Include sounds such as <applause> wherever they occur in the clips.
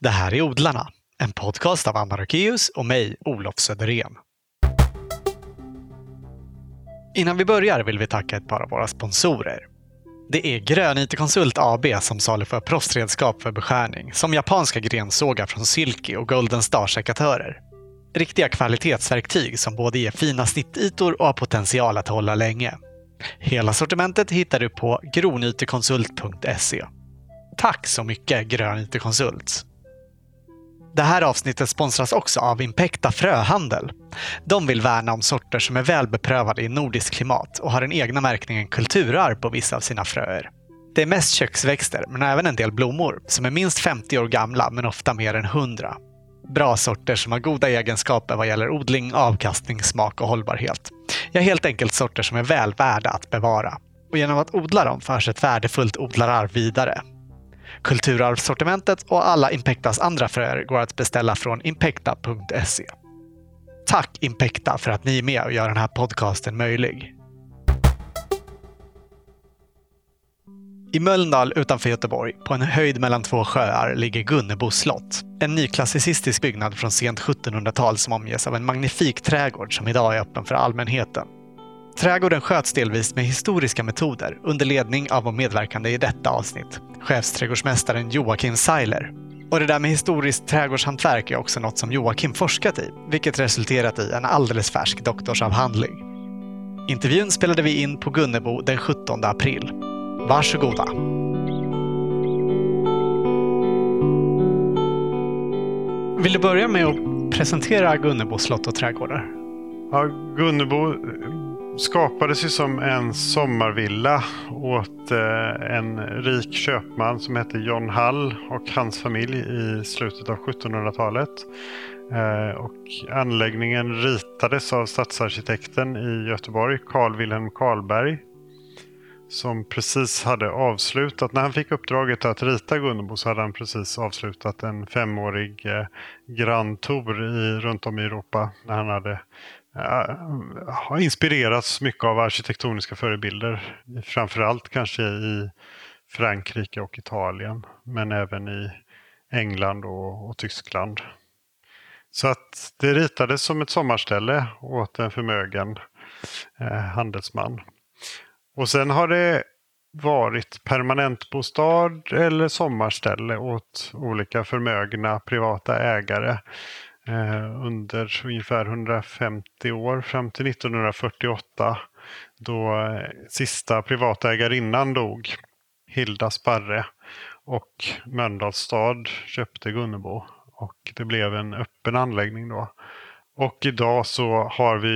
Det här är Odlarna, en podcast av Anna Rökeus och mig, Olof Söderén. Innan vi börjar vill vi tacka ett par av våra sponsorer. Det är Grön IT Konsult AB som saluför prostredskap för beskärning, som japanska grensågar från Silky och Golden Star-sekatörer. Riktiga kvalitetsverktyg som både ger fina snittytor och har potential att hålla länge. Hela sortimentet hittar du på gronytekonsult.se. Tack så mycket Grön IT-konsult! Det här avsnittet sponsras också av Impecta Fröhandel. De vill värna om sorter som är väl beprövade i nordiskt klimat och har den egna märkningen kulturarv på vissa av sina fröer. Det är mest köksväxter, men även en del blommor, som är minst 50 år gamla men ofta mer än 100. Bra sorter som har goda egenskaper vad gäller odling, avkastning, smak och hållbarhet. Ja, helt enkelt sorter som är väl värda att bevara. Och genom att odla dem förs ett värdefullt odlararv vidare. Kulturarvssortimentet och alla Impectas andra fröer går att beställa från impecta.se. Tack Impecta för att ni är med och gör den här podcasten möjlig. I Mölndal utanför Göteborg, på en höjd mellan två sjöar, ligger Gunnebo slott. En nyklassicistisk byggnad från sent 1700-tal som omges av en magnifik trädgård som idag är öppen för allmänheten. Trädgården sköts delvis med historiska metoder under ledning av vår medverkande i detta avsnitt, chefsträdgårdsmästaren Joakim Seiler. Och det där med historiskt trädgårdshantverk är också något som Joakim forskat i, vilket resulterat i en alldeles färsk doktorsavhandling. Intervjun spelade vi in på Gunnebo den 17 april. Varsågoda! Vill du börja med att presentera Gunnebo slott och trädgårdar? Ja, Gunnebo skapades ju som en sommarvilla åt eh, en rik köpman som hette John Hall och hans familj i slutet av 1700-talet. Eh, och anläggningen ritades av stadsarkitekten i Göteborg, Carl Wilhelm Karlberg. Som precis hade avslutat, när han fick uppdraget att rita Gunnebo så hade han precis avslutat en femårig eh, Grand Tour i, runt om i Europa. När han hade har inspirerats mycket av arkitektoniska förebilder. Framförallt kanske i Frankrike och Italien. Men även i England och, och Tyskland. Så att det ritades som ett sommarställe åt en förmögen eh, handelsman. Och sen har det varit permanentbostad eller sommarställe åt olika förmögna privata ägare Eh, under ungefär 150 år fram till 1948 då eh, sista privatägarinnan dog, Hilda Sparre. Och Mölndals stad köpte Gunnebo och det blev en öppen anläggning då. Och idag så har vi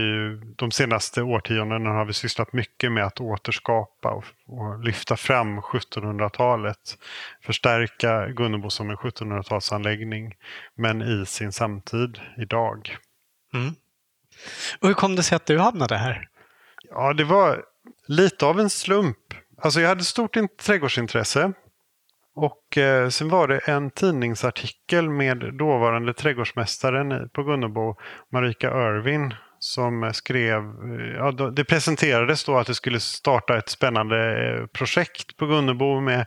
de senaste årtiondena har vi sysslat mycket med att återskapa och, och lyfta fram 1700-talet. Förstärka Gunnebo som en 1700-talsanläggning men i sin samtid idag. Mm. Och hur kom det sig att du hamnade här? Ja, det var lite av en slump. Alltså jag hade stort trädgårdsintresse och eh, sen var det en tidningsartikel med dåvarande trädgårdsmästaren på Gunnebo, Marika Irvin, som skrev, eh, ja, det presenterades då att det skulle starta ett spännande eh, projekt på Gunnebo med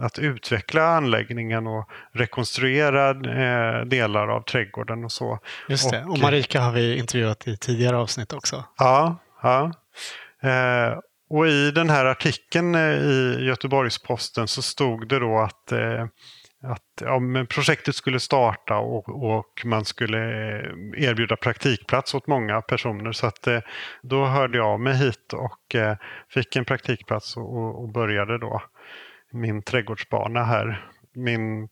att utveckla anläggningen och rekonstruera eh, delar av trädgården och så. Just det, och, och Marika har vi intervjuat i tidigare avsnitt också. Ja, ja. Eh, och i den här artikeln eh, i Göteborgs-Posten så stod det då att, eh, att ja, projektet skulle starta och, och, man skulle eh, erbjuda praktikplats åt många personer. Så att, då hörde jag mig hit och fick en praktikplats och, och började då min trädgårdsbana här. Min,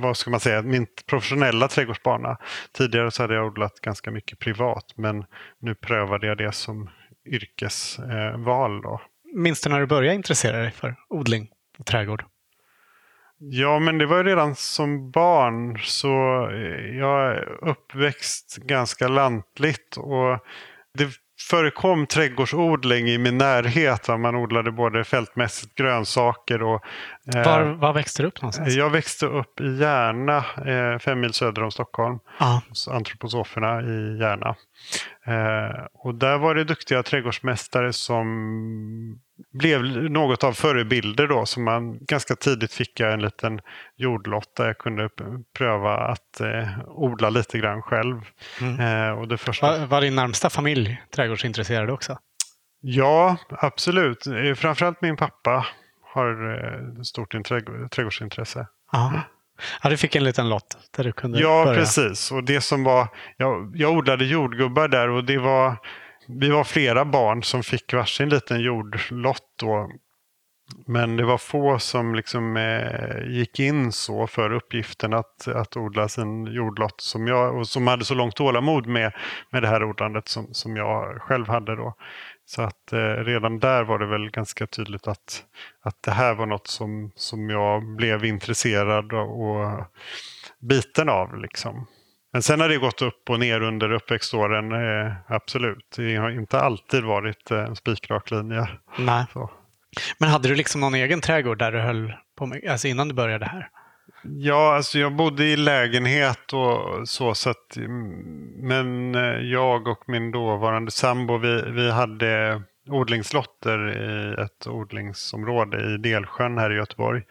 vad ska man säga, min professionella trädgårdsbana. Tidigare så hade jag odlat ganska mycket privat men nu prövade jag det som yrkesval. Då. Minns du när du började intressera dig för odling och trädgård? Ja, men det var redan som barn. Så jag är uppväxt ganska lantligt. och Det förekom trädgårdsodling i min närhet. Man odlade både fältmässigt grönsaker och Var, var växte du upp någonstans? Jag växte upp i Järna, eh, fem mil söder om Stockholm. Ja. hos Antroposoferna i Järna. Eh, och där var det duktiga trädgårdsmästare som blev något av förebilder då. Så man ganska tidigt fick jag en liten jordlott där jag kunde pröva att eh, odla lite grann själv. Mm. Eh, och det första... Var, var din närmsta familj trädgårdsintresserad också? Ja, absolut. Eh, Framförallt min pappa har eh, stort trädgårdsintresse. Ja. ja, du fick en liten lott där du kunde Ja, börja. precis. Och det som var, jag, jag odlade jordgubbar där och det var, vi var flera barn som fick varsin liten jordlott då. Men det var få som liksom eh, gick in så för uppgiften att, att odla sin jordlott som jag och som hade så långt tålamod med, med det här odlandet som, som jag själv hade då. Så att eh, redan där var det väl ganska tydligt att, att det här var något som, som jag blev intresserad och, biten av. Liksom. Men sen har det gått upp och ner under uppväxtåren, eh, absolut. Det har inte alltid varit eh, en spikrak linje. Nej. Så. Men hade du liksom någon egen trädgård där du höll på med, alltså innan du började här? Ja, alltså jag bodde i lägenhet och så. så att, mm, men eh, jag och min dåvarande sambo, vi, vi hade odlingslotter i ett odlingsområde i Delsjön här i Göteborg.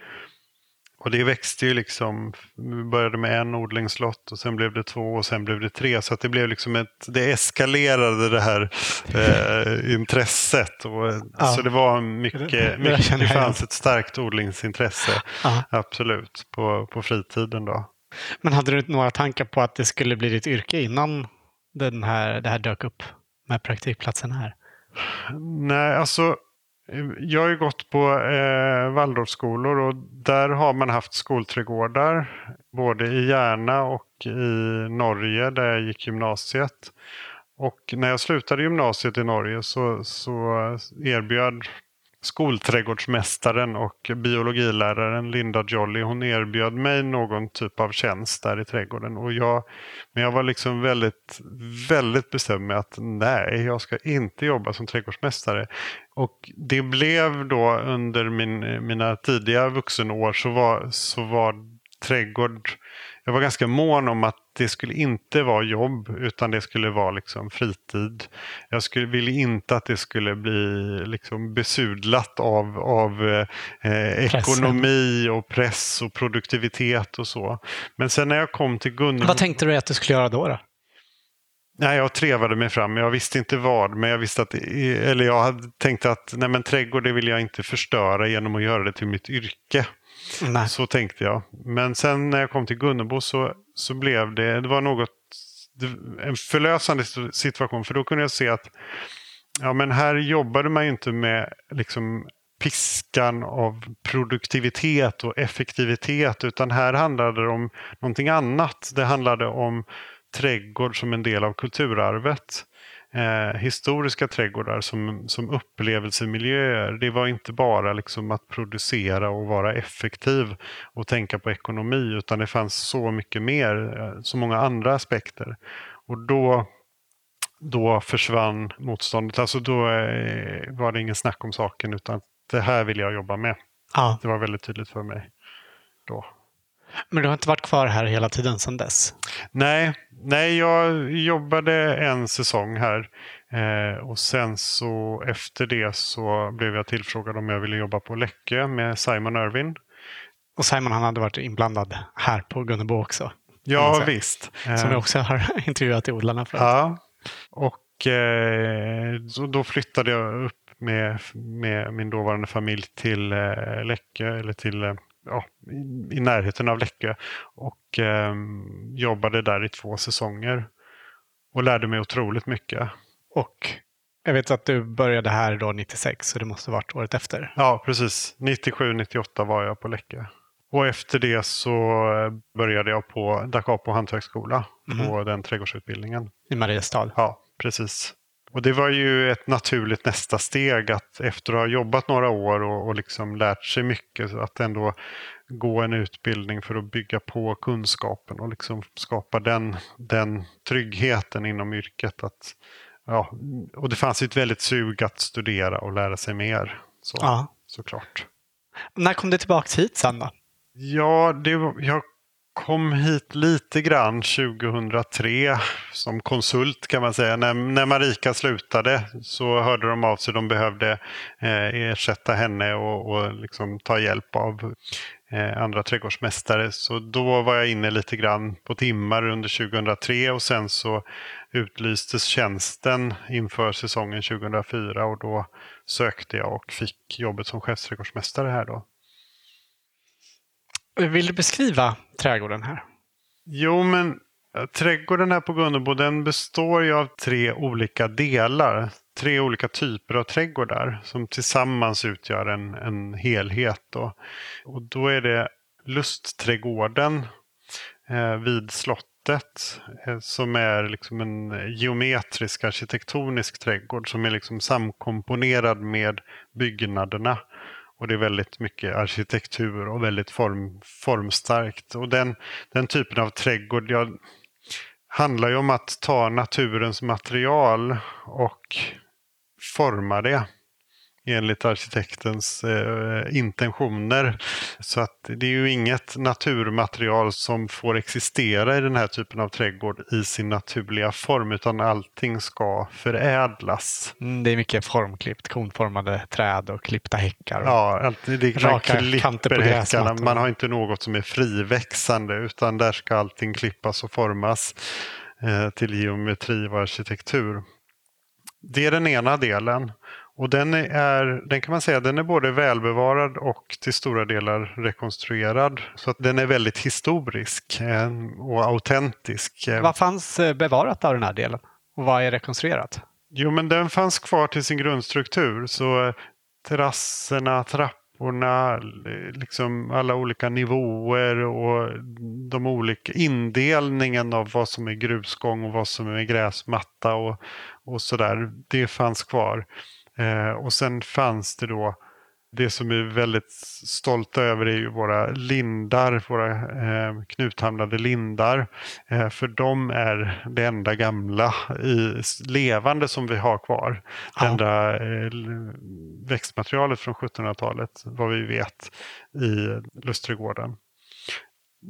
Och det växte ju liksom, vi började med en odlingslott och sen blev det två och sen blev det tre. Så det blev liksom ett, det eskalerade det här eh, intresset. Och, Ja. Så det var mycket, det mycket det fanns ett starkt odlingsintresse. Ja. Absolut, på, på fritiden då. Men hade du några tankar på att det skulle bli ditt yrke innan den här, det här dök upp med praktikplatsen här? Nej, alltså eh, Ehm, jag har ju gått på eh, Waldorfskolor och där har man haft skolträdgårdar både i Järna och i Norge där jag gick gymnasiet. Och när jag slutade gymnasiet i Norge så, så eh, erbjöd skolträdgårdsmästaren och biologiläraren Linda Jolly, hon erbjöd mig någon typ av tjänst där i trädgården. Och jag, men jag var liksom väldigt, väldigt bestämd med att nej, jag ska inte jobba som trädgårdsmästare. Och det blev då under min, mina tidiga vuxenår så var, så var trädgård jag var ganska mån om att det skulle inte vara jobb utan det skulle vara liksom fritid. Jag skulle, ville inte att det skulle bli liksom besudlat av, av eh, ekonomi och press och produktivitet och så. Men sen när jag kom till Gunnebo... Vad tänkte du att du skulle göra då? då? Nej, jag trevade mig fram. Jag visste inte vad, men jag visste att, eller jag hade tänkt att nej, men trädgård det vill jag inte förstöra genom att göra det till mitt yrke. Nej. Så tänkte jag. Men sen när jag kom till Gunnebo så, så blev det, det var något, en förlösande situation. För då kunde jag se att ja, men här jobbade man ju inte med liksom, piskan av produktivitet och effektivitet. Utan här handlade det om någonting annat. Det handlade om trädgård som en del av kulturarvet. Eh, historiska trädgårdar som, som upplevelsemiljöer. Det var inte bara liksom att producera och vara effektiv och tänka på ekonomi utan det fanns så mycket mer, eh, så många andra aspekter. Och då, då försvann motståndet. Alltså då eh, var det ingen snack om saken utan det här vill jag jobba med. Ja. Det var väldigt tydligt för mig då. Men du har inte varit kvar här hela tiden sedan dess? Nej, nej jag jobbade en säsong här. Eh, och sen så efter det så blev jag tillfrågad om jag ville jobba på Läckö med Simon Irwin. Och Simon han hade varit inblandad här på Gunnebo också. Ja, visst. Som Eh, jag också har <laughs> intervjuat i odlarna för. Ja, och eh, då flyttade jag upp med, med min dåvarande familj till eh, Läckö, eller till, eh, ja, i, närheten av Läckö. Och eh, jobbade där i två säsonger. Och lärde mig otroligt mycket. Och jag vet att du började här då 96, så det måste varit året efter. Ja, precis. 97-98 var jag på Läckö. Och efter det så började jag på Dakapo hantverksskola på den trädgårdsutbildningen. I Mariestad. Ja, precis. Och det var ju ett naturligt nästa steg att efter att ha jobbat några år och, och liksom lärt sig mycket att ändå gå en utbildning för att bygga på kunskapen och liksom skapa den, den tryggheten inom yrket. Att, ja, och det fanns ju ett väldigt sug att studera och lära sig mer. Så, Ja. Såklart. När kom du tillbaka hit sen då? Ja, det, jag kom hit lite grann 2003 som konsult kan man säga. När, när Marika slutade så hörde de av sig. De behövde eh, ersätta henne och, och liksom ta hjälp av eh, andra trädgårdsmästare. Så då var jag inne lite grann på timmar under 2003 och sen så utlystes tjänsten inför säsongen 2004 och då sökte jag och fick jobbet som chefsträdgårdsmästare här då. Vill du beskriva trädgården här? Jo, men eh, trädgården här på Gunnebo den består ju av tre olika delar. Tre olika typer av trädgårdar som tillsammans utgör en, en helhet. Då. Och då är det lustträdgården eh, vid slottet eh, som är liksom en geometrisk arkitektonisk trädgård som är liksom samkomponerad med byggnaderna. Och det är väldigt mycket arkitektur och väldigt form, formstarkt. Och den, den typen av trädgård ja, handlar ju om att ta naturens material och forma det enligt arkitektens eh, intentioner. Så att det är ju inget naturmaterial som får existera i den här typen av trädgård i sin naturliga form utan allting ska förädlas. Mm, det är mycket formklippt, konformade träd och klippta häckar. Och ja, alltid, det raka kanter på häckarna. Man har inte något som är friväxande utan där ska allting klippas och formas eh, till geometri och arkitektur. Det är den ena delen. Och den är, den kan man säga, den är både välbevarad och till stora delar rekonstruerad. Så att den är väldigt historisk eh, och autentisk. Vad fanns eh, bevarat av den här delen? Och vad är rekonstruerat? Jo, men den fanns kvar till sin grundstruktur. Så terrasserna, trapporna, liksom alla olika nivåer och de olika indelningen av vad som är grusgång och vad som är gräsmatta och, och sådär. Det fanns kvar. Eh, och sen fanns det då det som vi är väldigt stolta över är ju våra lindar, våra eh, knuthamnade lindar. Eh, för de är det enda gamla i, levande som vi har kvar. Det enda eh, växtmaterialet från 1700-talet, vad vi vet, i Lustregården.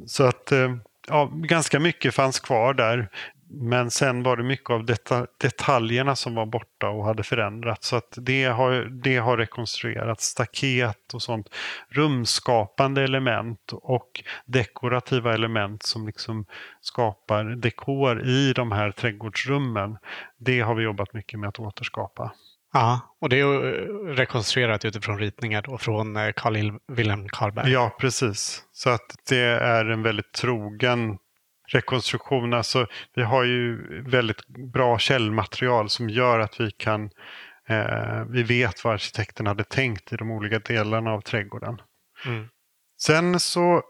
Så att eh, ja, ganska mycket fanns kvar där. Men sen var det mycket av deta detaljerna som var borta och hade förändrats. Så att det har, det har rekonstruerats. Staket och sånt. Rumskapande element och dekorativa element som liksom skapar dekor i de här trädgårdsrummen. Det har vi jobbat mycket med att återskapa. Ja, och det är rekonstruerat utifrån ritningar då från eh, Carl Wilhelm Karlberg. Ja, precis. Så att det är en väldigt trogen rekonstruktion. Alltså, vi har ju väldigt bra källmaterial som gör att vi kan eh, vi vet vad arkitekten hade tänkt i de olika delarna av trädgården. Mm. Sen så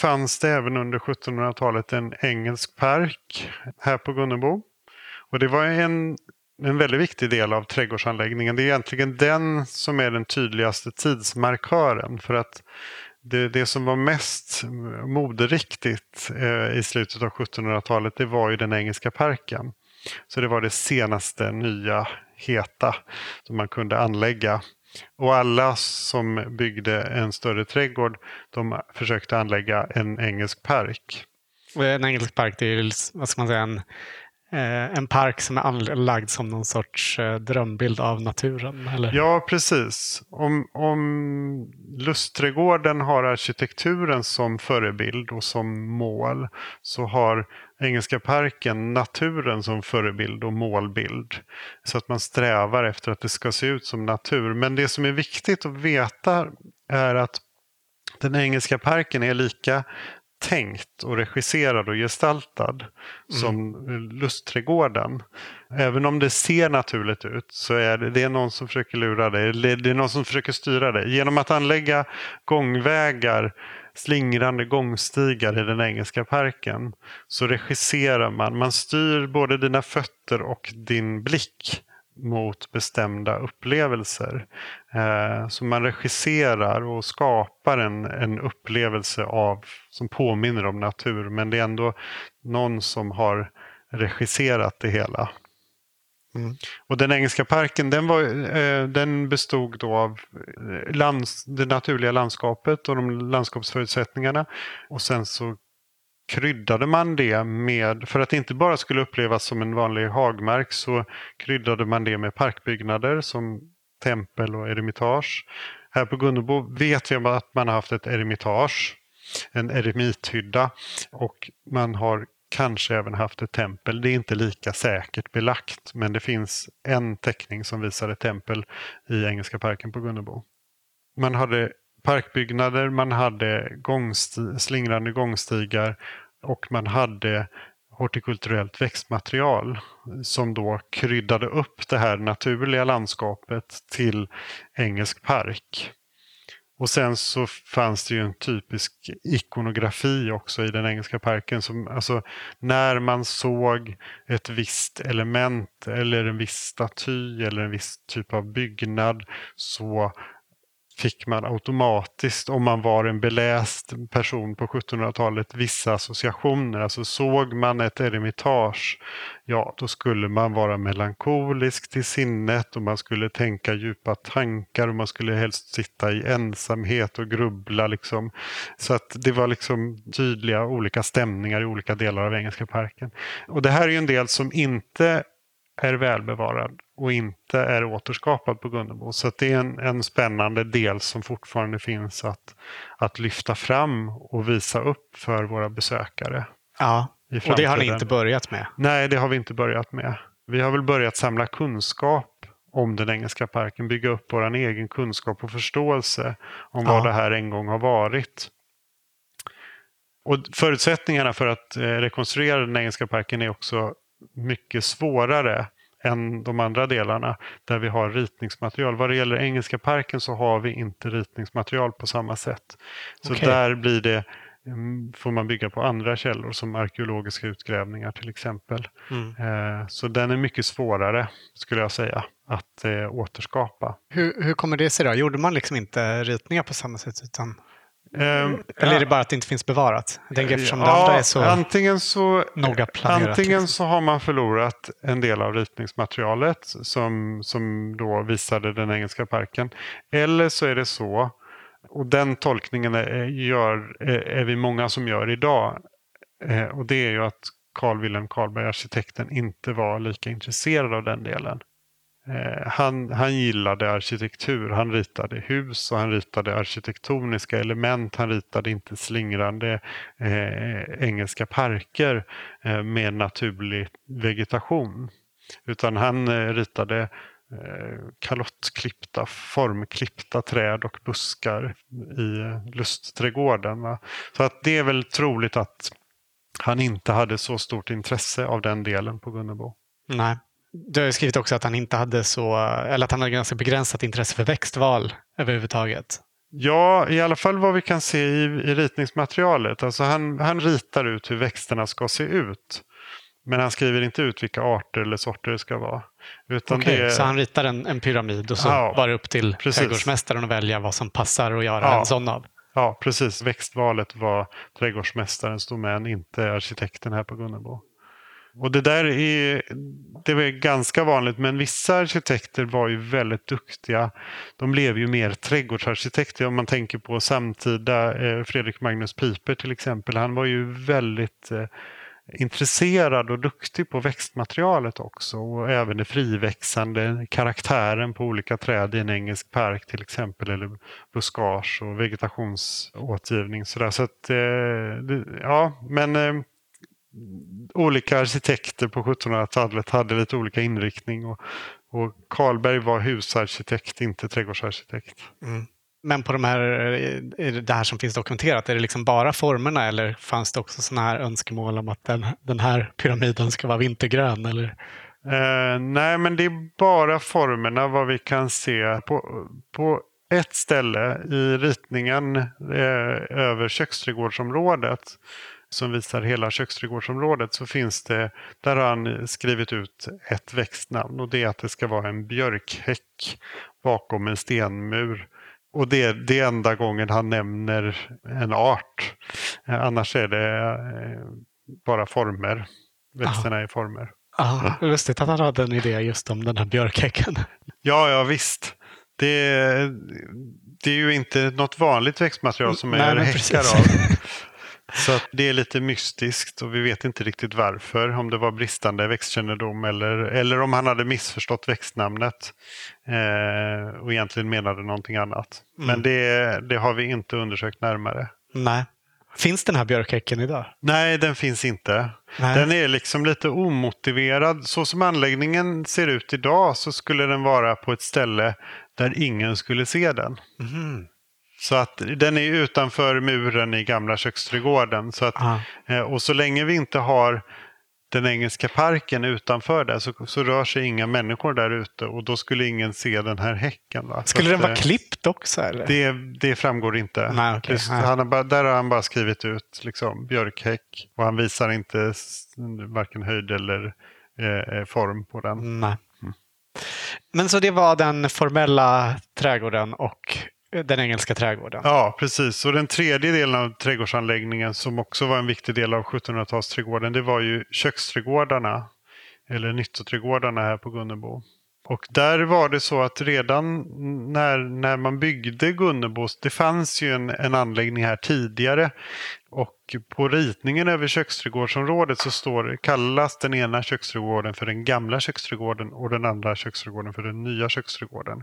fanns det även under 1700-talet en engelsk park här på Gunnebo. Och det var en, en väldigt viktig del av trädgårdsanläggningen. Det är egentligen den som är den tydligaste tidsmarkören. För att det, det som var mest moderiktigt eh, i slutet av 1700-talet det var ju den engelska parken. Så det var det senaste nya heta som man kunde anlägga. Och alla som byggde en större trädgård de försökte anlägga en engelsk park. En engelsk park det är vad ska man säga, en Eh, en park som är anlagd som någon sorts eh, drömbild av naturen? Eller? Ja, precis. Om, om Lustträdgården har arkitekturen som förebild och som mål så har Engelska parken naturen som förebild och målbild. Så att man strävar efter att det ska se ut som natur. Men det som är viktigt att veta är att den engelska parken är lika tänkt och regisserad och gestaltad mm. som Lustträdgården. Även om det ser naturligt ut så är det, det är någon som försöker lura dig. Det är någon som försöker styra dig. Genom att anlägga gångvägar, slingrande gångstigar i den engelska parken så regisserar man. Man styr både dina fötter och din blick mot bestämda upplevelser. Eh, så man regisserar och skapar en, en upplevelse av, som påminner om natur men det är ändå någon som har regisserat det hela. Mm. Och den engelska parken den, var, eh, den bestod då av eh, lands, det naturliga landskapet och de landskapsförutsättningarna. Och sen så kryddade man det med, för att det inte bara skulle upplevas som en vanlig hagmark så kryddade man det med parkbyggnader som tempel och eremitage. Här på Gunnebo vet vi att man har haft ett eremitage, en eremithydda och man har kanske även haft ett tempel. Det är inte lika säkert belagt men det finns en teckning som visar ett tempel i Engelska parken på Gunnebo. Man hade parkbyggnader, man hade gångsti slingrande gångstigar och man hade hortikulturellt växtmaterial som då kryddade upp det här naturliga landskapet till engelsk park. Och sen så fanns det ju en typisk ikonografi också i den engelska parken. Som, alltså, när man såg ett visst element eller en viss staty eller en viss typ av byggnad så fick man automatiskt, om man var en beläst person på 1700-talet, vissa associationer. Alltså såg man ett eremitage, ja då skulle man vara melankolisk till sinnet och man skulle tänka djupa tankar och man skulle helst sitta i ensamhet och grubbla. Liksom. Så att det var liksom tydliga olika stämningar i olika delar av Engelska parken. Och det här är ju en del som inte är välbevarad och inte är återskapad på Gunnebo. Så det är en, en spännande del som fortfarande finns att, att lyfta fram och visa upp för våra besökare. Ja, och det har ni inte börjat med? Nej, det har vi inte börjat med. Vi har väl börjat samla kunskap om den engelska parken, bygga upp vår egen kunskap och förståelse om ja. vad det här en gång har varit. Och Förutsättningarna för att eh, rekonstruera den engelska parken är också mycket svårare än de andra delarna där vi har ritningsmaterial. Vad det gäller Engelska parken så har vi inte ritningsmaterial på samma sätt. Så okay. där blir det mm, får man bygga på andra källor som arkeologiska utgrävningar till exempel. Mm. Eh, så den är mycket svårare skulle jag säga att eh, återskapa. Hur, hur kommer det sig då? Gjorde man liksom inte ritningar på samma sätt utan Um, Eller är det bara att det inte finns bevarat? Jag tänker eftersom ja, det andra är så antingen så, noga planerat. Antingen liksom. så har man förlorat en del av ritningsmaterialet som, som då visade den engelska parken. Eller så är det så, och den tolkningen är, gör, är, vi många som gör idag. Eh, och det är ju att Carl Wilhelm Karlberg, arkitekten, inte var lika intresserad av den delen. Eh, han, han gillade arkitektur. Han ritade hus och han ritade arkitektoniska element. Han ritade inte slingrande eh, engelska parker eh, med naturlig vegetation. Utan han eh, ritade eh, kalottklippta, formklippta träd och buskar i eh, lustträdgården. Va? Så att det är väl troligt att han inte hade så stort intresse av den delen på Gunnebo. Nej. Du har skrivit också att han inte hade så, eller att han hade ganska begränsat intresse för växtval överhuvudtaget. Ja, i alla fall vad vi kan se i, i ritningsmaterialet. Alltså han, han ritar ut hur växterna ska se ut. Men han skriver inte ut vilka arter eller sorter det ska vara. Utan okay, det... Så han ritar en, en pyramid och så ja, var det upp till precis. trädgårdsmästaren att välja vad som passar att göra ja. en sån av? Ja, precis. Växtvalet var trädgårdsmästarens domän, inte arkitekten här på Gunnebo. Och det där är, det är ganska vanligt men vissa arkitekter var ju väldigt duktiga. De blev ju mer trädgårdsarkitekter om man tänker på samtida eh, Fredrik Magnus Piper till exempel. Han var ju väldigt eh, intresserad och duktig på växtmaterialet också och även det friväxande karaktären på olika träd i en engelsk park till exempel eller buskage och vegetationsåtgivning. Så, så att, eh, ja, men olika arkitekter på 1700-talet hade lite olika inriktning. Och, och Karlberg var husarkitekt, inte trädgårdsarkitekt. Mm. Men på de här, det här som finns dokumenterat, är det liksom bara formerna eller fanns det också sådana här önskemål om att den, den här pyramiden ska vara vintergrön? Eller? Eh, nej, men det är bara formerna vad vi kan se. På, på ett ställe i ritningen eh, över köksträdgårdsområdet som visar hela köksträdgårdsområdet så finns det, där har han skrivit ut ett växtnamn och det är att det ska vara en björkhäck bakom en stenmur. Och det är det enda gången han nämner en art. Eh, annars är det eh, bara former. Växterna är former. Ja, lustigt att han hade en idé just om den här björkhäcken. Ja, ja visst. Det, det är ju inte något vanligt växtmaterial som man Nej, gör häckar av. <laughs> Så det är lite mystiskt och vi vet inte riktigt varför. Om det var bristande växtkännedom eller, eller om han hade missförstått växtnamnet eh, och egentligen menade någonting annat. Mm. Men det, det har vi inte undersökt närmare. Nej. Finns den här björkhäcken idag? Nej, den finns inte. Nej. Den är liksom lite omotiverad. Så som anläggningen ser ut idag så skulle den vara på ett ställe där ingen skulle se den. Mhm. Så att den är utanför muren i gamla köksträdgården. Så att, Ja. eh, och så länge vi inte har den engelska parken utanför där så, så rör sig inga människor där ute och då skulle ingen se den här häcken. Va? Skulle att, den vara eh, klippt också? Eller? det, det framgår inte. Nej, okej. Det- han har bara, där har han bara skrivit ut liksom, björkhäck och han visar inte varken höjd eller eh, form på den. Nej. Men så det var den formella trädgården och den engelska trädgården? Ja, precis. Och den tredje delen av trädgårdsanläggningen som också var en viktig del av 1700-talsträdgården, det var ju köksträdgårdarna, eller nyttoträdgårdarna här på Gunnebo. Och där var det så att redan när, när man byggde Gunnebo, det fanns ju en, en anläggning här tidigare. Och på ritningen över köksträdgårdsområdet så står, kallas den ena köksträdgården för den gamla köksträdgården och den andra köksträdgården för den nya köksträdgården.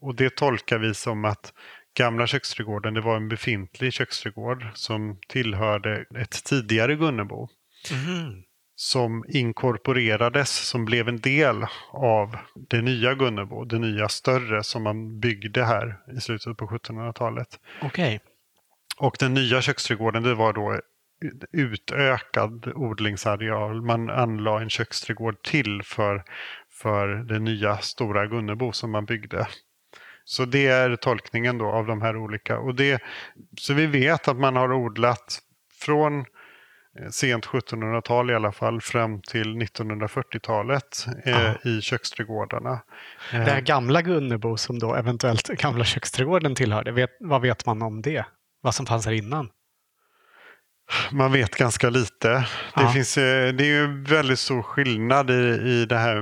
Och det tolkar vi som att gamla köksträdgården det var en befintlig köksträdgård som tillhörde ett tidigare Gunnebo Mm som inkorporerades, som blev en del av det nya Gunnebo, det nya större som man byggde här i slutet på 1700-talet. Okej. Och den nya köksträdgården det var då utökad odlingsareal. Man anlade en köksträdgård till för, för det nya stora Gunnebo som man byggde. Så det är tolkningen då av de här olika. Och det, så vi vet att man har odlat från sent 1700-tal i alla fall fram till 1940-talet eh, i köksträdgårdarna. Det här gamla Gunnebo som då eventuellt <laughs> gamla köksträdgården tillhörde, vet, vad vet man om det? Vad som fanns här innan? Man vet ganska lite. Det, finns, eh, det är ju väldigt stor skillnad i, i det här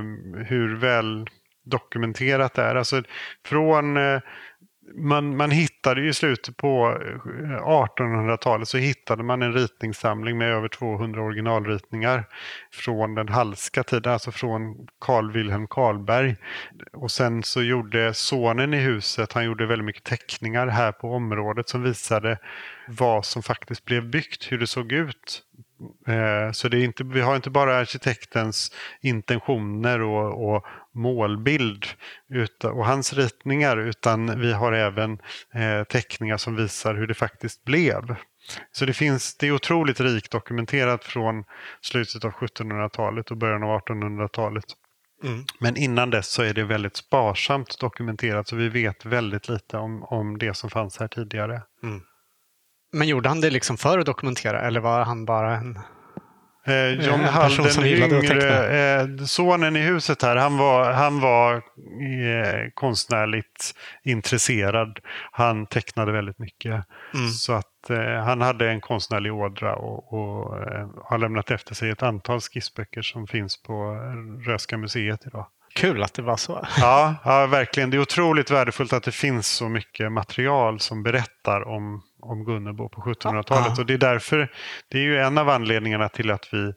hur väl dokumenterat det är. Alltså från, eh, man, man hittade ju i slutet på eh, 1800-talet så hittade man en ritningssamling med över 200 originalritningar från den halska tiden, alltså från Carl Wilhelm Karlberg. Och sen så gjorde sonen i huset, han gjorde väldigt mycket teckningar här på området som visade vad som faktiskt blev byggt, hur det såg ut. Eh, Så det är inte, vi har inte bara arkitektens intentioner och, och målbild utan, och hans ritningar utan vi har även eh, teckningar som visar hur det faktiskt blev. Så det, finns, det är otroligt rikt dokumenterat från slutet av 1700-talet och början av 1800-talet. Mm. Men innan dess så är det väldigt sparsamt dokumenterat så vi vet väldigt lite om, om det som fanns här tidigare. Men gjorde han det liksom för att dokumentera eller var han bara en... Eh, John En Hall, den yngre, eh, sonen i huset här, han var, han var eh, konstnärligt intresserad. Han tecknade väldigt mycket. Mm. Så att eh, han hade en konstnärlig ådra och, och eh, har lämnat efter sig ett antal skissböcker som finns på Röhsska museet idag. Kul att det var så. Ja, ja, verkligen. Det är otroligt värdefullt att det finns så mycket material som berättar om, om Gunnebo på 1700-talet. Ja. Och det är därför, det är ju en av anledningarna till att vi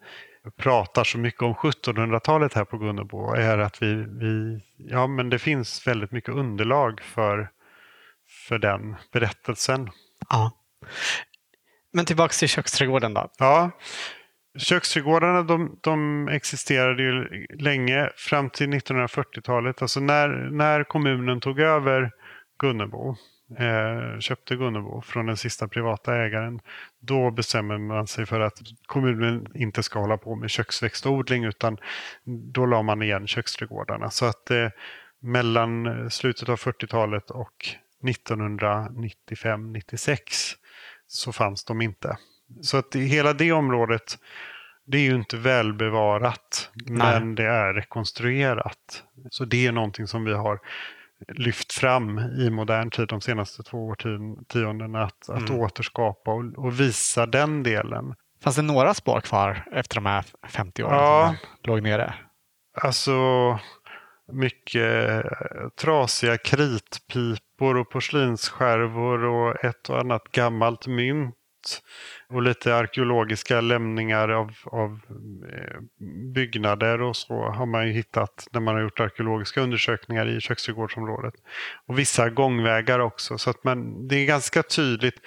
pratar så mycket om 1700-talet här på Gunnebo. Är att vi, vi, ja men det finns väldigt mycket underlag för, för den berättelsen. Ja. Men tillbaks till köksträdgården då. Ja, köksträdgårdarna de, de existerade ju länge fram till 1940-talet. Alltså när, när kommunen tog över Gunnebo, eh, köpte Gunnebo från den sista privata ägaren. Då bestämmer man sig för att kommunen inte ska hålla på med köksväxtodling utan då la man igen köksträdgårdarna. Så att eh, mellan slutet av 40-talet och 1995-96 så fanns de inte. Så att hela det området, det är ju inte välbevarat, men det är rekonstruerat. Så det är någonting som vi har lyft fram i modern tid de senaste två årtiondena, att, att Mm. återskapa och, och visa den delen. Fanns det några spår kvar efter de här 50 åren Ja. låg nere? Alltså mycket trasiga kritpipor och porslinsskärvor och ett och annat gammalt mynt och lite arkeologiska lämningar av, av eh, byggnader och så har man ju hittat när man har gjort arkeologiska undersökningar i köksträdgårdsområdet. Och vissa gångvägar också så att man, det är ganska tydligt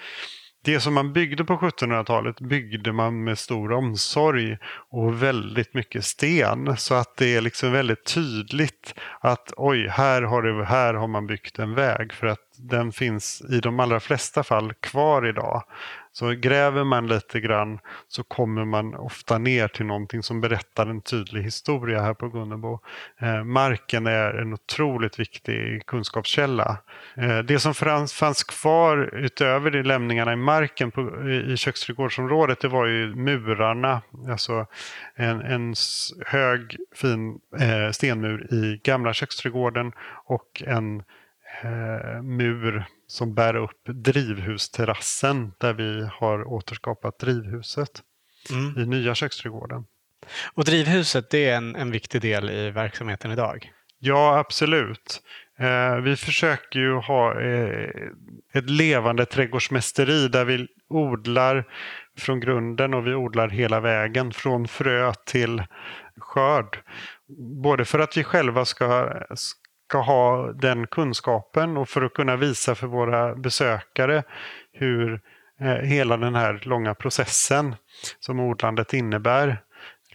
det som man byggde på 1700-talet byggde man med stor omsorg och väldigt mycket sten. Så att det är liksom väldigt tydligt att oj, här har, det, här har man byggt en väg. För att den finns i de allra flesta fall kvar idag. Så gräver man lite grann så kommer man ofta ner till någonting som berättar en tydlig historia här på Gunnebo. Eh, marken är en otroligt viktig kunskapskälla. Eh, det som fanns, fanns kvar utöver de lämningarna i marken på, i, i köksträdgårdsområdet det var ju murarna. Alltså en, en hög fin eh, stenmur i gamla köksträdgården och en eh, mur som bär upp drivhusterrassen där vi har återskapat drivhuset mm. i nya köksträdgården. Och drivhuset det är en, en viktig del i verksamheten idag? Ja, absolut. Eh, vi försöker ju ha eh, ett levande trädgårdsmästeri där vi odlar från grunden och vi odlar hela vägen från frö till skörd. Både för att vi själva ska, ska ha den kunskapen och för att kunna visa för våra besökare hur eh, hela den här långa processen som odlandet innebär.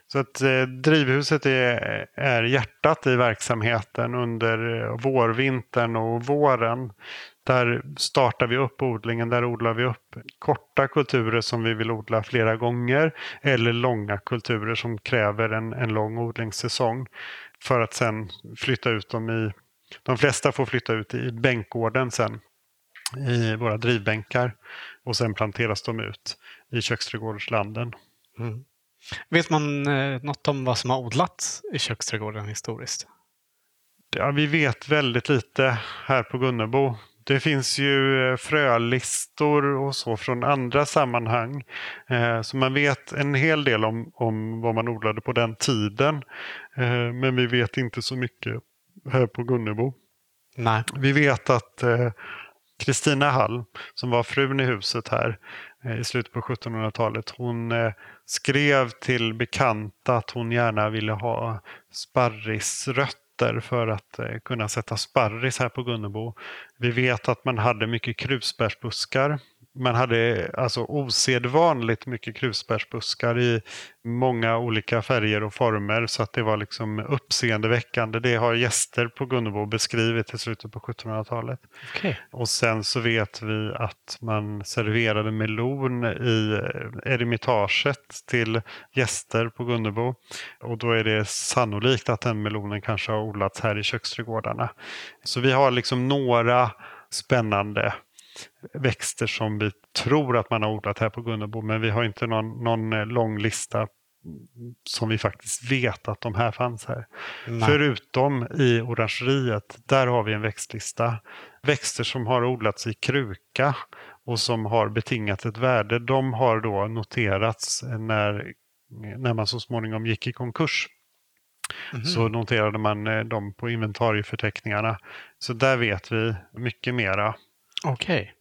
Så att eh, drivhuset är, är hjärtat i verksamheten under eh, vårvintern och våren. Där startar vi upp odlingen, där odlar vi upp korta kulturer som vi vill odla flera gånger eller långa kulturer som kräver en, en lång odlingssäsong för att sen flytta ut dem i de flesta får flytta ut i bänkgården sen i våra drivbänkar och sen planteras de ut i köksträdgårdslanden. Mm. Vet man eh, något om vad som har odlats i köksträdgården historiskt? Ja, vi vet väldigt lite här på Gunnebo. Det finns ju eh, frölistor och så från andra sammanhang. Eh, så man vet en hel del om, om vad man odlade på den tiden. Eh, men vi vet inte så mycket här på Gunnebo. Nej. Vi vet att Kristina eh, Hall, som var frun i huset här eh, i slutet på 1700-talet, hon eh, skrev till bekanta att hon gärna ville ha sparrisrötter för att eh, kunna sätta sparris här på Gunnebo. Vi vet att man hade mycket krusbärsbuskar man hade alltså osedvanligt mycket krusbärsbuskar i många olika färger och former så att det var liksom uppseendeväckande. Det har gäster på Gunnebo beskrivit i slutet på 1700-talet. Okay. Och sen så vet vi att man serverade melon i eremitaget till gäster på Gunnebo. Och då är det sannolikt att den melonen kanske har odlats här i köksträdgårdarna. Så vi har liksom några spännande växter som vi tror att man har odlat här på Gunnebo. Men vi har inte någon, någon eh, lång lista som vi faktiskt vet att de här fanns här. Nej. Förutom i orangeriet, där har vi en växtlista. Växter som har odlats i kruka och som har betingat ett värde, de har då noterats när, när man så småningom gick i konkurs. Mm. Så noterade man eh, dem på inventarieförteckningarna. Så där vet vi mycket mera. Okej. Okay.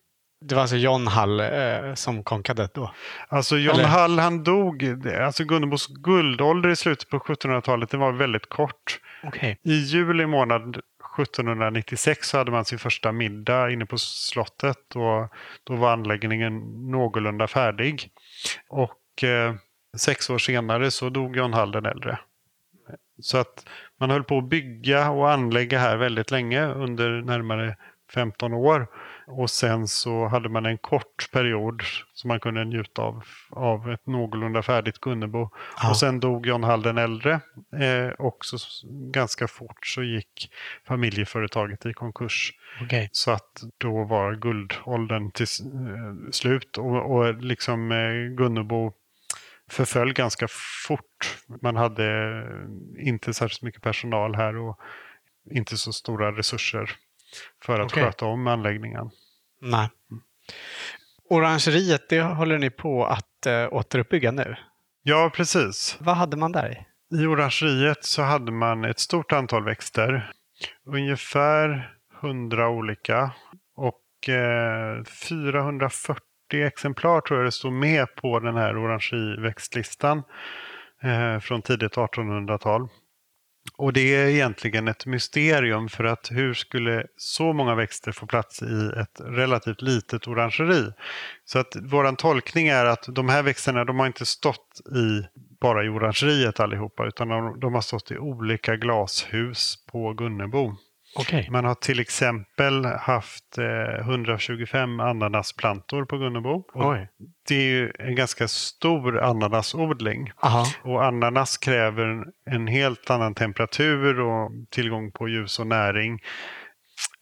Det var alltså John Hall eh, som konkade då? Alltså John Eller? Hall han dog, alltså Gunnebos guldålder i slutet på 1700-talet det var väldigt kort. Okay. I juli månad 1796 så hade man sin första middag inne på slottet och då var anläggningen någorlunda färdig. Och eh, sex år senare så dog John Hall den äldre. Så att man höll på att bygga och anlägga här väldigt länge under närmare 15 år. Och sen så hade man en kort period som man kunde njuta av, av ett någorlunda färdigt Gunnebo. Ja. Och sen dog John Hall den äldre. Eh, och så, ganska fort så gick familjeföretaget i konkurs. Okay. Så att då var guldåldern till eh, slut. Och, och liksom eh, Gunnebo förföll ganska fort. Man hade inte särskilt mycket personal här och inte så stora resurser för att okay. sköta om anläggningen. Nej. Orangeriet, det håller ni på att äh, återuppbygga nu? Ja, precis. Vad hade man där? I orangeriet så hade man ett stort antal växter. Ungefär 100 olika. Och eh, 440 exemplar tror jag det stod med på den här orangeväxtlistan eh, från tidigt 1800-tal. Och det är egentligen ett mysterium för att hur skulle så många växter få plats i ett relativt litet orangeri? Så att våran tolkning är att de här växterna de har inte stått i bara i orangeriet allihopa utan de, de har stått i olika glashus på Gunnebo. Okay. Man har till exempel haft eh, 125 ananasplantor på Gunnebo. Det är ju en ganska stor ananasodling. Aha. Och ananas kräver en helt annan temperatur och tillgång på ljus och näring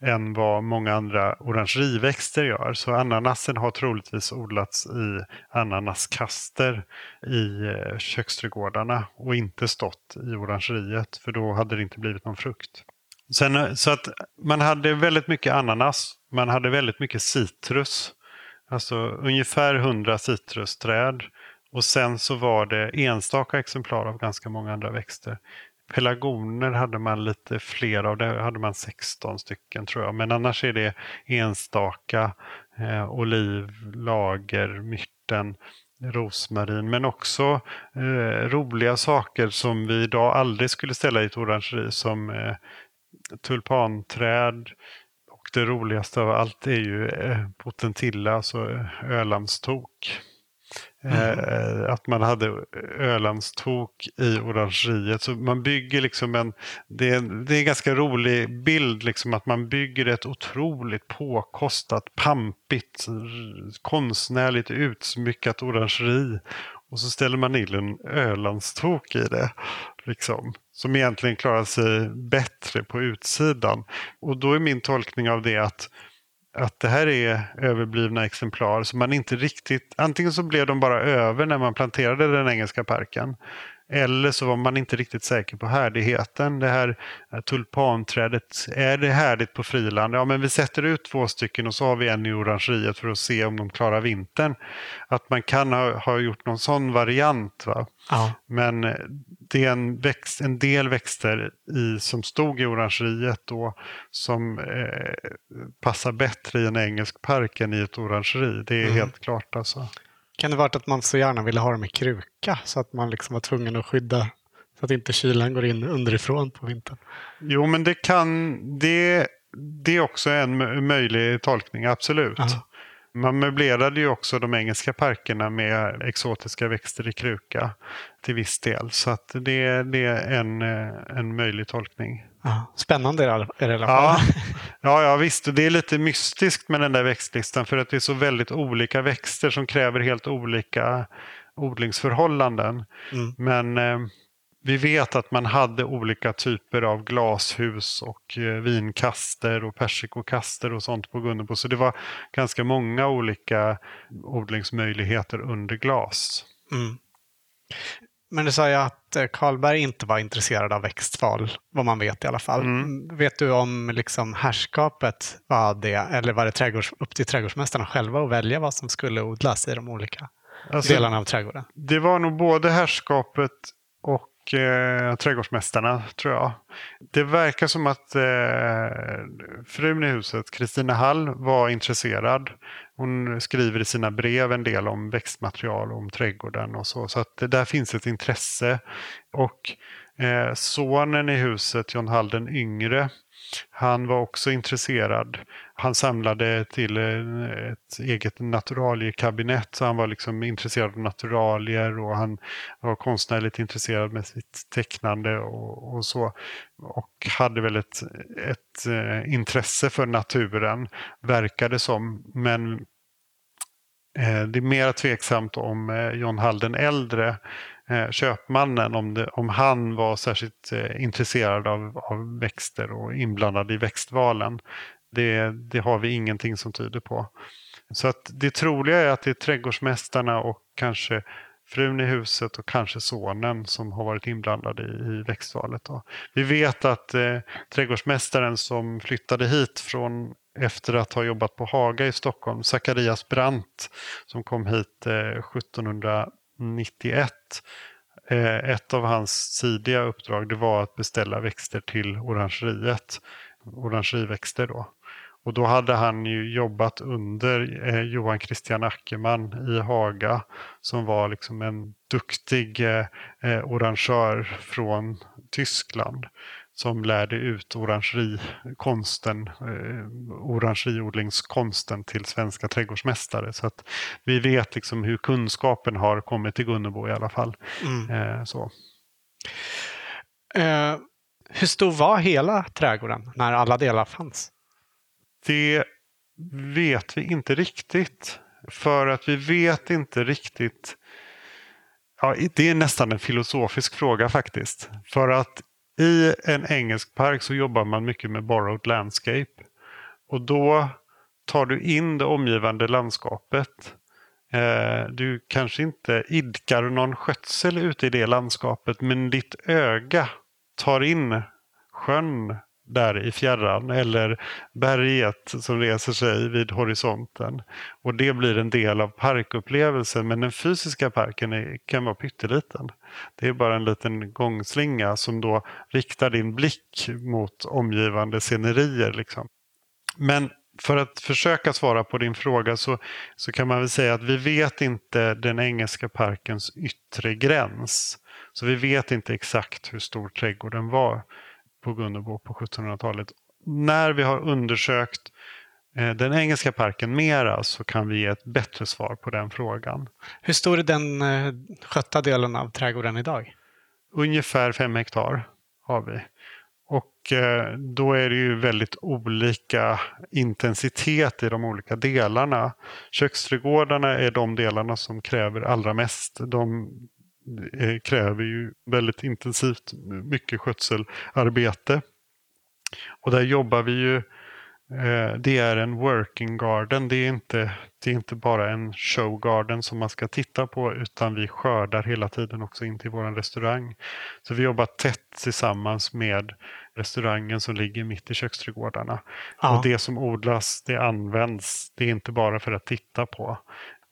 än vad många andra orangeriväxter gör. Så ananasen har troligtvis odlats i ananaskaster i eh, köksträdgårdarna och inte stått i orangeriet för då hade det inte blivit någon frukt. Sen, eh, så att man hade väldigt mycket ananas, man hade väldigt mycket citrus. Alltså ungefär 100 citrusträd. Och sen så var det enstaka exemplar av ganska många andra växter. Pelargoner hade man lite fler av, det hade man 16 stycken tror jag. Men annars är det enstaka eh, oliv, lager, myrten, rosmarin. Men också eh, roliga saker som vi idag aldrig skulle ställa i ett orangeri som eh, tulpanträd. Och det roligaste av allt är ju eh, potentilla, alltså eh, ölandstok. Mm. Eh, att man hade ölandstok i orangeriet. Så man bygger liksom en, det är, det är en ganska rolig bild, liksom att man bygger ett otroligt påkostat, pampigt, konstnärligt utsmyckat orangeri. Och så ställer man in en ölandstok i det. Liksom, som egentligen klarar sig bättre på utsidan. Och då är min tolkning av det att att det här är överblivna exemplar som man inte riktigt, antingen så blev de bara över när man planterade den engelska parken eller så var man inte riktigt säker på härdigheten. Det här eh, tulpanträdet, är det härdigt på friland? Ja, men vi sätter ut två stycken och så har vi en i orangeriet för att se om de klarar vintern. Att man kan ha, ha gjort någon sån variant. Va? Ja. Men eh, det är en, växt, en del växter i, som stod i orangeriet då som eh, passar bättre i en engelsk park än i ett orangeri. Det är mm. helt klart alltså. Kan det varit att man så gärna ville ha dem i kruka så att man liksom var tvungen att skydda så att inte kylan går in underifrån på vintern? Jo, men det kan det, det är också en möjlig tolkning, absolut. Aha. Man möblerade ju också de engelska parkerna med exotiska växter i kruka till viss del. Så att det, det är en, en möjlig tolkning. Ja, spännande är det i alla fall. Ja, ja, ja, visst. Det är lite mystiskt med den där växtlistan för att det är så väldigt olika växter som kräver helt olika odlingsförhållanden. Mm. Men eh, vi vet att man hade olika typer av glashus och eh, vinkaster och persikokaster och sånt på Gunnebo. Så det var ganska många olika odlingsmöjligheter under glas. Mm. Men du sa ju att eh, Karlberg inte var intresserad av växtval, vad man vet i alla fall. Mm. Vet du om liksom härskapet var det, eller var det trädgårds, upp till trädgårdsmästarna själva att välja vad som skulle odlas i de olika alltså, delarna av trädgården? Det var nog både härskapet och och eh, Trädgårdsmästarna tror jag. Det verkar som att eh, frun i huset, Kristina Hall, var intresserad. Hon skriver i sina brev en del om växtmaterial och om trädgården och så. Så att där finns ett intresse. Och eh, sonen i huset, John Hall den yngre, han var också intresserad. Han samlade till eh, ett eget naturaliekabinett. Så han var liksom intresserad av naturalier och han var konstnärligt intresserad med sitt tecknande och, och så. Och hade väl ett, ett eh, intresse för naturen, verkade som. Men eh, det är mer tveksamt om eh, John Hall den äldre Eh, köpmannen om, det, om han var särskilt eh, intresserad av, av växter och inblandad i växtvalen. Det, det har vi ingenting som tyder på. Så att det troliga är att det är trädgårdsmästarna och kanske frun i huset och kanske sonen som har varit inblandad i, i växtvalet. Då. Vi vet att eh, trädgårdsmästaren som flyttade hit från efter att ha jobbat på Haga i Stockholm, Zacharias Brandt, som kom hit eh, 1700 91 eh, ett av hans tidiga uppdrag det var att beställa växter till orangeriet. Orangeriväxter då. Och då hade han ju jobbat under eh, Johan Christian Ackerman i Haga som var liksom en duktig eh, orangör från Tyskland som lärde ut orangerikonsten, eh, orangeriodlingskonsten till svenska trädgårdsmästare. Så att vi vet liksom hur kunskapen har kommit till Gunnebo i alla fall. Mm. Eh, så. Eh, hur stor var hela trädgården när alla delar fanns? Det vet vi inte riktigt. För att vi vet inte riktigt Ja, det är nästan en filosofisk fråga faktiskt. För att i en engelsk park så jobbar man mycket med borrowed landscape. Och då tar du in det omgivande landskapet. Eh, du kanske inte idkar någon skötsel ute i det landskapet men ditt öga tar in sjön, där i fjärran eller berget som reser sig vid horisonten. Och det blir en del av parkupplevelsen men den fysiska parken är, kan vara pytteliten. Det är bara en liten gångslinga som då riktar din blick mot omgivande scenerier. Liksom. Men för att försöka svara på din fråga så, så kan man väl säga att vi vet inte den engelska parkens yttre gräns. Så vi vet inte exakt hur stor trädgården var på Gunnebo på 1700-talet. När vi har undersökt eh, den engelska parken mera så kan vi ge ett bättre svar på den frågan. Hur stor är den eh, skötta delen av trädgården idag? Ungefär fem hektar har vi. Och eh, då är det ju väldigt olika intensitet i de olika delarna. Köksträdgårdarna är de delarna som kräver allra mest. De kräver ju väldigt intensivt mycket skötselarbete. Och där jobbar vi ju eh, det är en working garden. Det är, inte, det är inte bara en show garden som man ska titta på utan vi skördar hela tiden också in till vår restaurang. Så vi jobbar tätt tillsammans med restaurangen som ligger mitt i köksträdgårdarna. Ja. Och det som odlas, det används. Det är inte bara för att titta på.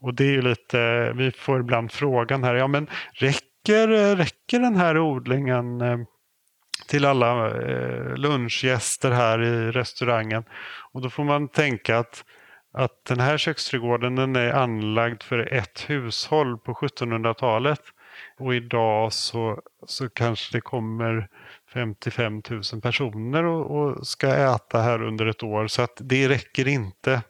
Och det är ju lite, vi får ibland frågan här, ja men räcker, eh, räcker den här odlingen eh, till alla eh, lunchgäster här i restaurangen? Och då får man tänka att, att den här köksträdgården den är anlagd för ett hushåll på 1700-talet. Och idag så, så kanske det kommer 55 000 personer och, och ska äta här under ett år. Så att det räcker inte.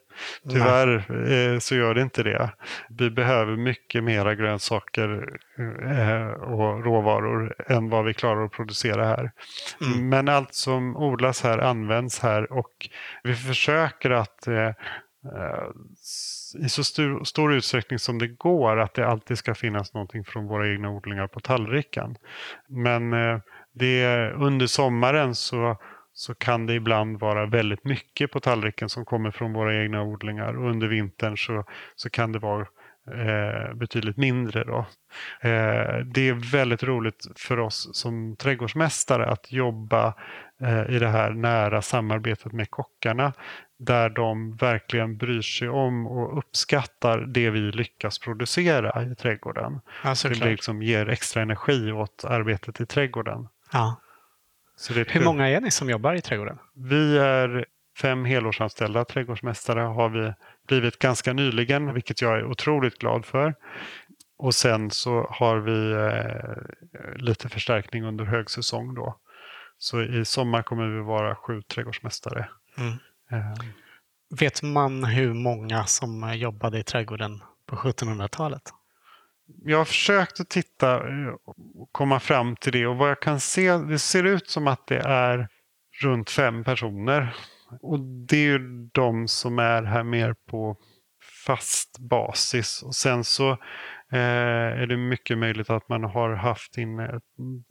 Tyvärr eh, så gör det inte det. Vi behöver mycket mera grönsaker eh, och råvaror än vad vi klarar att producera här. Mm. Men allt som odlas här används här och vi försöker att eh, i så stor, stor, utsträckning som det går att det alltid ska finnas någonting från våra egna odlingar på tallriken. Men det, under sommaren så så kan det ibland vara väldigt mycket på tallriken som kommer från våra egna odlingar. Och under vintern så, så kan det vara eh, betydligt mindre. Då. Eh, det är väldigt roligt för oss som trädgårdsmästare att jobba eh, i det här nära samarbetet med kockarna där de verkligen bryr sig om och uppskattar det vi lyckas producera i trädgården. Ja, det liksom ger extra energi åt arbetet i trädgården. Ja. Hur många är ni som jobbar i trädgården? Vi är fem helårsanställda trädgårdsmästare har vi blivit ganska nyligen, vilket jag är otroligt glad för. Och sen så har vi eh, lite förstärkning under högsäsong då. Så i sommar kommer vi vara sju trädgårdsmästare. Mm. Eh. Vet man hur många som jobbade i trädgården på 1700-talet? Jag har försökt att titta och komma fram till det och vad jag kan se, det ser ut som att det är runt fem personer. Och det är ju de som är här mer på fast basis. Och sen så eh, är det mycket möjligt att man har haft in eh,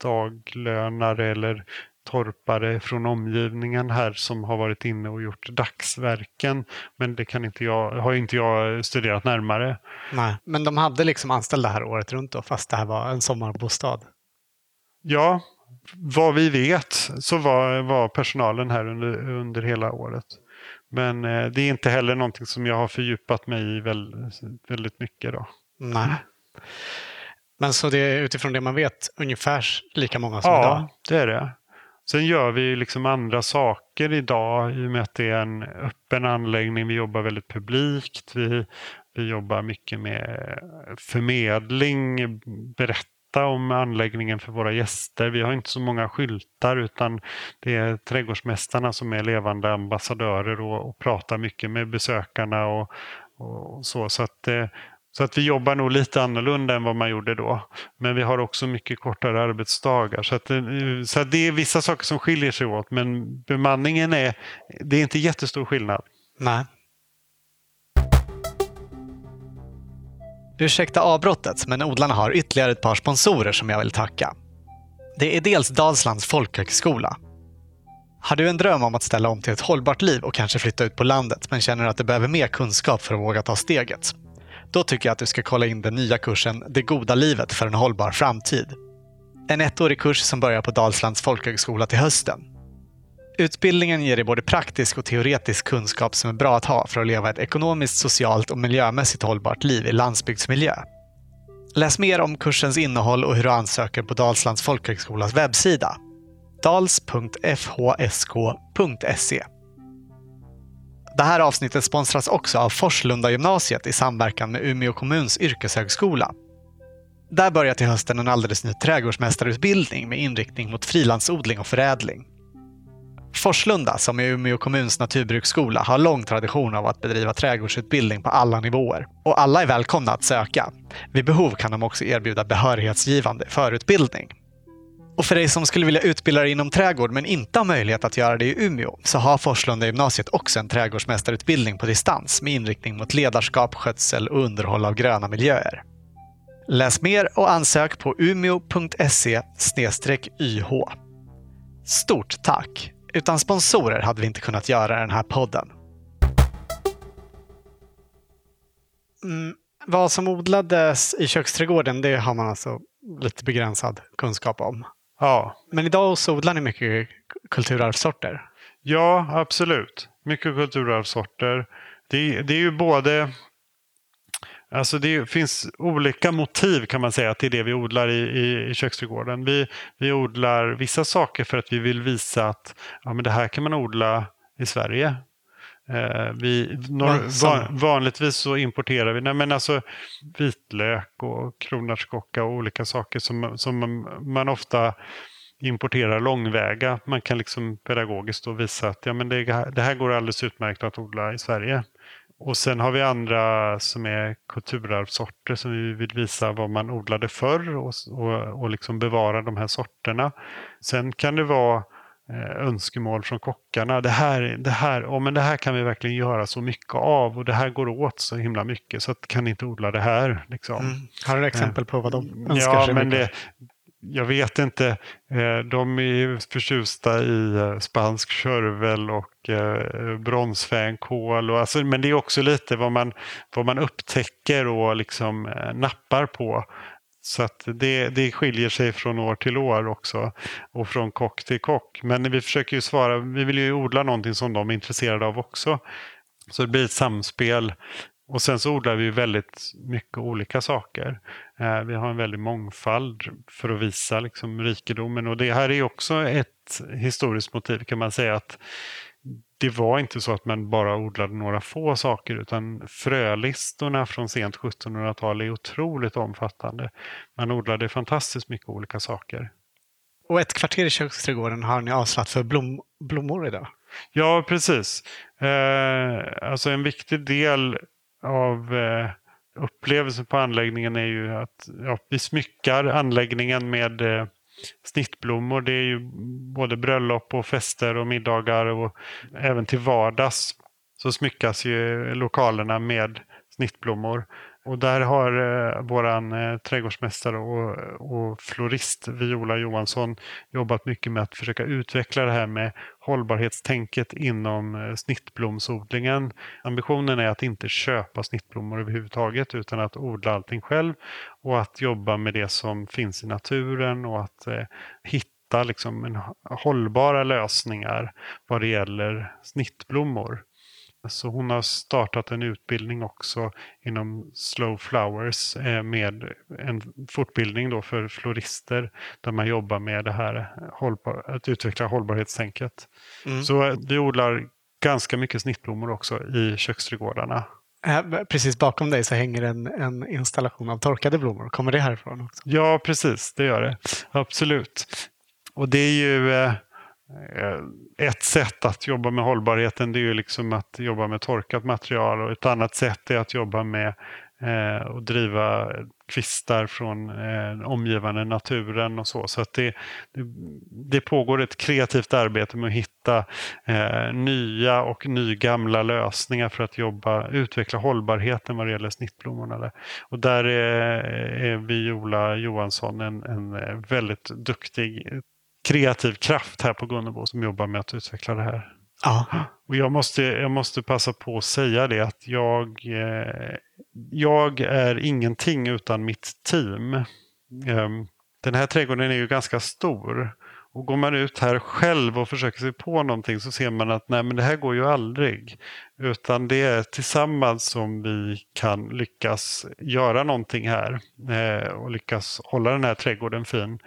daglönare eller torpare från omgivningen här som har varit inne och gjort dagsverken. Men det kan inte jag, har inte jag studerat närmare. Nej, men de hade liksom anställda här året runt då, fast det här var en sommarbostad? Ja, vad vi vet så var, var personalen här under, under hela året. Men eh, det är inte heller någonting som jag har fördjupat mig i väldigt, väldigt mycket. Då. Nej. Men så det är utifrån det man vet ungefär lika många som ja, idag? det är det. Sen gör vi liksom andra saker idag i och med att det är en öppen anläggning. Vi jobbar väldigt publikt. Vi, vi jobbar mycket med förmedling, berätta om anläggningen för våra gäster. Vi har inte så många skyltar utan det är trädgårdsmästarna som är levande ambassadörer och, och pratar mycket med besökarna och, och så. Så att, eh, så att vi jobbar nog lite annorlunda än vad man gjorde då. Men vi har också mycket kortare arbetsdagar. Så, att, eh, så att det är vissa saker som skiljer sig åt. Men bemanningen är, det är inte jättestor skillnad. Nej. Ursäkta avbrottet, men odlarna har ytterligare ett par sponsorer som jag vill tacka. Det är dels Dalslands folkhögskola. Har du en dröm om att ställa om till ett hållbart liv och kanske flytta ut på landet men känner att du behöver mer kunskap för att våga ta steget? Då tycker jag att du ska kolla in den nya kursen Det goda livet för en hållbar framtid. En ettårig kurs som börjar på Dalslands folkhögskola till hösten. Utbildningen ger dig både praktisk och teoretisk kunskap som är bra att ha för att leva ett ekonomiskt, socialt och miljömässigt hållbart liv i landsbygdsmiljö. Läs mer om kursens innehåll och hur du ansöker på Dalslands folkhögskolas webbsida. dals.fhsk.se det här avsnittet sponsras också av Forslunda gymnasiet i samverkan med Umeå kommuns yrkeshögskola. Där börjar till hösten en alldeles ny trädgårdsmästarutbildning med inriktning mot frilandsodling och förädling. Forslunda, som är Umeå kommuns naturbruksskola, har lång tradition av att bedriva trädgårdsutbildning på alla nivåer. Och alla är välkomna att söka. Vid behov kan de också erbjuda behörighetsgivande förutbildning. Och för dig som skulle vilja utbilda dig inom trädgård men inte har möjlighet att göra det i Umeå så har Forslunda gymnasiet också en trädgårdsmästarutbildning på distans med inriktning mot ledarskap, skötsel och underhåll av gröna miljöer. Läs mer och ansök på umeo.se yh. Stort tack! Utan sponsorer hade vi inte kunnat göra den här podden. Mm, vad som odlades i köksträdgården, det har man alltså lite begränsad kunskap om. Ja, Men idag så odlar ni mycket kulturarvssorter. ja absolut. Mycket kulturarvssorter. Det, det är ju både Alltså det finns olika motiv kan man säga till det vi odlar i, i, i köksträdgården. Vi, vi odlar vissa saker för att vi vill visa att ja, men det här kan man odla i Sverige. Eh, vi, nor- Vad som- van, vanligtvis så importerar vi nej, men alltså vitlök och kronärtskocka och olika saker som, som man, ofta importerar långväga. Man kan liksom pedagogiskt då visa att ja, men det, det här går alldeles utmärkt att odla i Sverige. Och sen har vi andra som är kulturarvssorter som vi vill visa vad man odlade förr och, och, och liksom bevara de här sorterna. Sen kan det vara önskemål från kockarna. Det här, det, här, oh, men det här kan vi verkligen göra så mycket av och det här går åt så himla mycket så att kan ni inte odla det här. Liksom. Mm. Har du exempel på vad de önskar Ja, sig men mycket? det, jag vet inte. Eh, De är ju förtjusta i eh, spansk körvel och eh, bronsfänkål. Och alltså, men det är också lite vad man, vad man upptäcker och liksom eh, nappar på. Så att det, det skiljer sig från år till år också och från kock till kock. Men vi försöker ju svara, vi vill ju odla någonting som de är intresserade av också. Så det blir ett samspel. Och sen så odlar vi ju väldigt mycket olika saker. Eh, vi har en väldig mångfald för att visa liksom, rikedomen. Och det här är också ett historiskt motiv kan man säga. att det var inte så att man bara odlade några få saker utan frölistorna från sent 1700-tal är otroligt omfattande. Man odlade fantastiskt mycket olika saker. Och ett kvarter i köksträdgården har ni avsatt för blom, blommor idag. Ja, precis. Eh, alltså en viktig del av eh, upplevelsen på anläggningen är ju att ja, vi smyckar anläggningen med eh, snittblommor. Det är ju både bröllop och fester och middagar och även till vardags så smyckas ju lokalerna med snittblommor. Och där har eh, våran eh, trädgårdsmästare och, och florist Viola Johansson jobbat mycket med att försöka utveckla det här med hållbarhetstänket inom eh, snittblomsodlingen. Ambitionen är att inte köpa snittblommor överhuvudtaget utan att odla allting själv och att jobba med det som finns i naturen och att eh, hitta liksom en hållbara lösningar vad det gäller snittblommor. Så hon har startat en utbildning också inom Slow Flowers eh, med en fortbildning då för florister där man jobbar med det här att utveckla hållbarhetstänket. Mm. Så eh, vi odlar ganska mycket snittblommor också i köksträdgårdarna. Precis bakom dig så hänger en, en installation av torkade blommor. Kommer det härifrån också? Ja, precis. Det gör det. Absolut. Och det är ju eh, ett sätt att jobba med hållbarheten. Det är ju liksom att jobba med torkat material och ett annat sätt är att jobba med eh, och driva kvistar från eh, omgivande naturen och så. Så att det, det, det, pågår ett kreativt arbete med att hitta eh, nya och nygamla lösningar för att jobba, utveckla hållbarheten vad det gäller snittblommorna. Och där eh, är, är Viola Johansson en, en eh, väldigt duktig kreativ kraft här på Gunnebo som jobbar med att utveckla det här. Ja. Och jag måste, jag måste passa på att säga det att jag, eh, jag är ingenting utan mitt team. Eh, den här trädgården är ju ganska stor. Och går man ut här själv och försöker sig på någonting så ser man att nej men det här går ju aldrig. Utan det är tillsammans som vi kan lyckas göra någonting här. Eh, och lyckas hålla den här trädgården fin.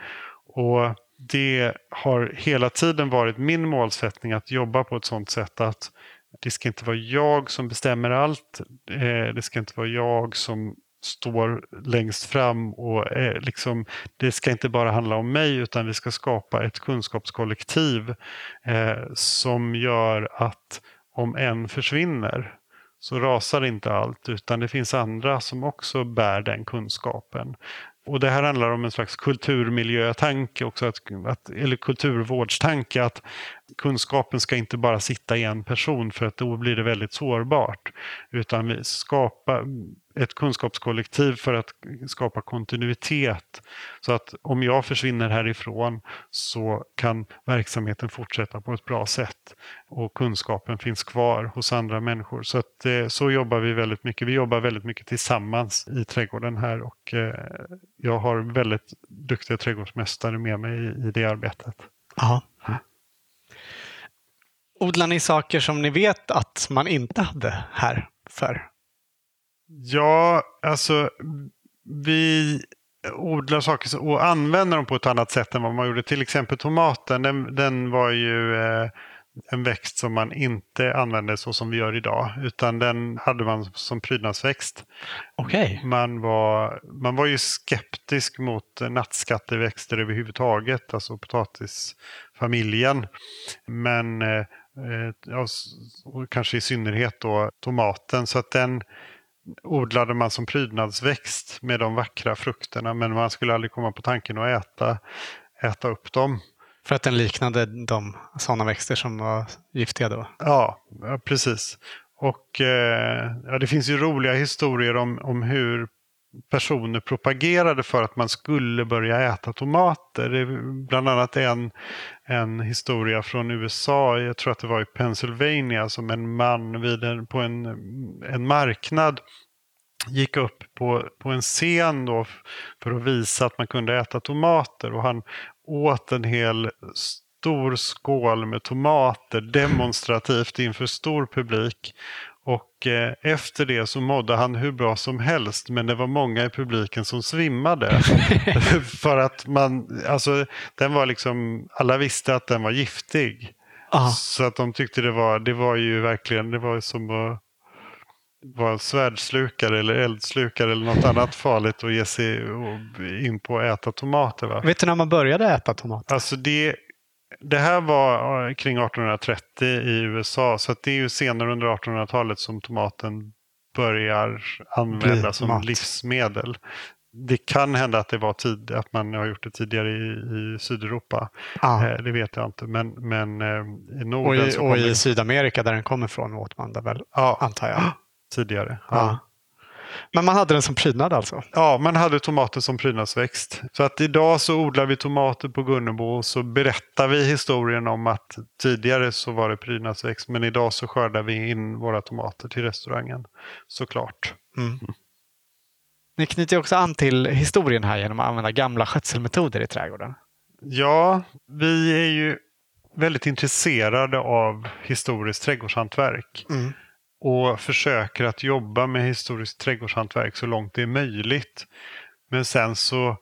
Och det har hela tiden varit min målsättning att jobba på ett sådant sätt att det ska inte vara jag som bestämmer allt. Eh, det ska inte vara jag som står längst fram och eh, liksom, det ska inte bara handla om mig utan vi ska skapa ett kunskapskollektiv eh, som gör att om en försvinner så rasar inte allt utan det finns andra som också bär den kunskapen. Och det här handlar om en slags kulturmiljötanke också, att, att, eller kulturvårdstanke, att kunskapen ska inte bara sitta i en person för att då blir det väldigt sårbart. Utan vi skapar ett kunskapskollektiv för att skapa kontinuitet. Så att om jag försvinner härifrån så kan verksamheten fortsätta på ett bra sätt och kunskapen finns kvar hos andra människor. Så, att, eh, så jobbar vi väldigt mycket. Vi jobbar väldigt mycket tillsammans i trädgården här och eh, jag har väldigt duktiga trädgårdsmästare med mig i, i det arbetet. Aha. Odlar ni saker som ni vet att man inte hade här för? Ja, alltså vi odlar saker och använder dem på ett annat sätt än vad man gjorde. Till exempel tomaten, den, den var ju eh, en växt som man inte använde så som vi gör idag. Utan den hade man som prydnadsväxt. Okay. Man, var, man var ju skeptisk mot nattskatteväxter överhuvudtaget, alltså potatisfamiljen. Men eh, ja, kanske i synnerhet då tomaten. Så att den odlade man som prydnadsväxt med de vackra frukterna men man skulle aldrig komma på tanken att äta, äta upp dem. För att den liknade de sådana växter som var giftiga då? Ja, precis. Och eh, ja, det finns ju roliga historier om, om hur personer propagerade för att man skulle börja äta tomater. Det är bland annat en, en historia från USA, jag tror att det var i Pennsylvania, som en man vid en, på en, en marknad gick upp på, på en scen då för att visa att man kunde äta tomater och han åt en hel stor skål med tomater demonstrativt inför stor publik. Och eh, efter det så mådde han hur bra som helst men det var många i publiken som svimmade. <laughs> För att man, alltså den var liksom, alla visste att den var giftig. Aha. Så att de tyckte det var, det var ju verkligen, det var som att vara svärdslukare eller eldslukare eller något annat farligt och ge sig in på att äta tomater. Va? Vet du när man började äta tomater? Alltså det, det här var eh, kring 1830 i USA så det är ju senare under 1800-talet som tomaten börjar användas som mat. livsmedel. Det kan hända att det var tid, att man har gjort det tidigare i, i Sydeuropa. Ah. Eh, det vet jag inte. Men, men eh, i Norden och i, och i Sydamerika där den kommer ifrån åt man det väl, ja. antar jag. Tidigare. Ja. Men man hade den som prydnad alltså? Ja, man hade tomater som prydnadsväxt. Så att idag så odlar vi tomater på Gunnebo och så berättar vi historien om att tidigare så var det prydnadsväxt men idag så skördar vi in våra tomater till restaurangen. Såklart. Mm. Ni knyter också an till historien här genom att använda gamla skötselmetoder i trädgården. Ja, vi är ju väldigt intresserade av historiskt trädgårdshantverk. Mm. Och försöker att jobba med historiskt trädgårdshantverk så långt det är möjligt. Men sen så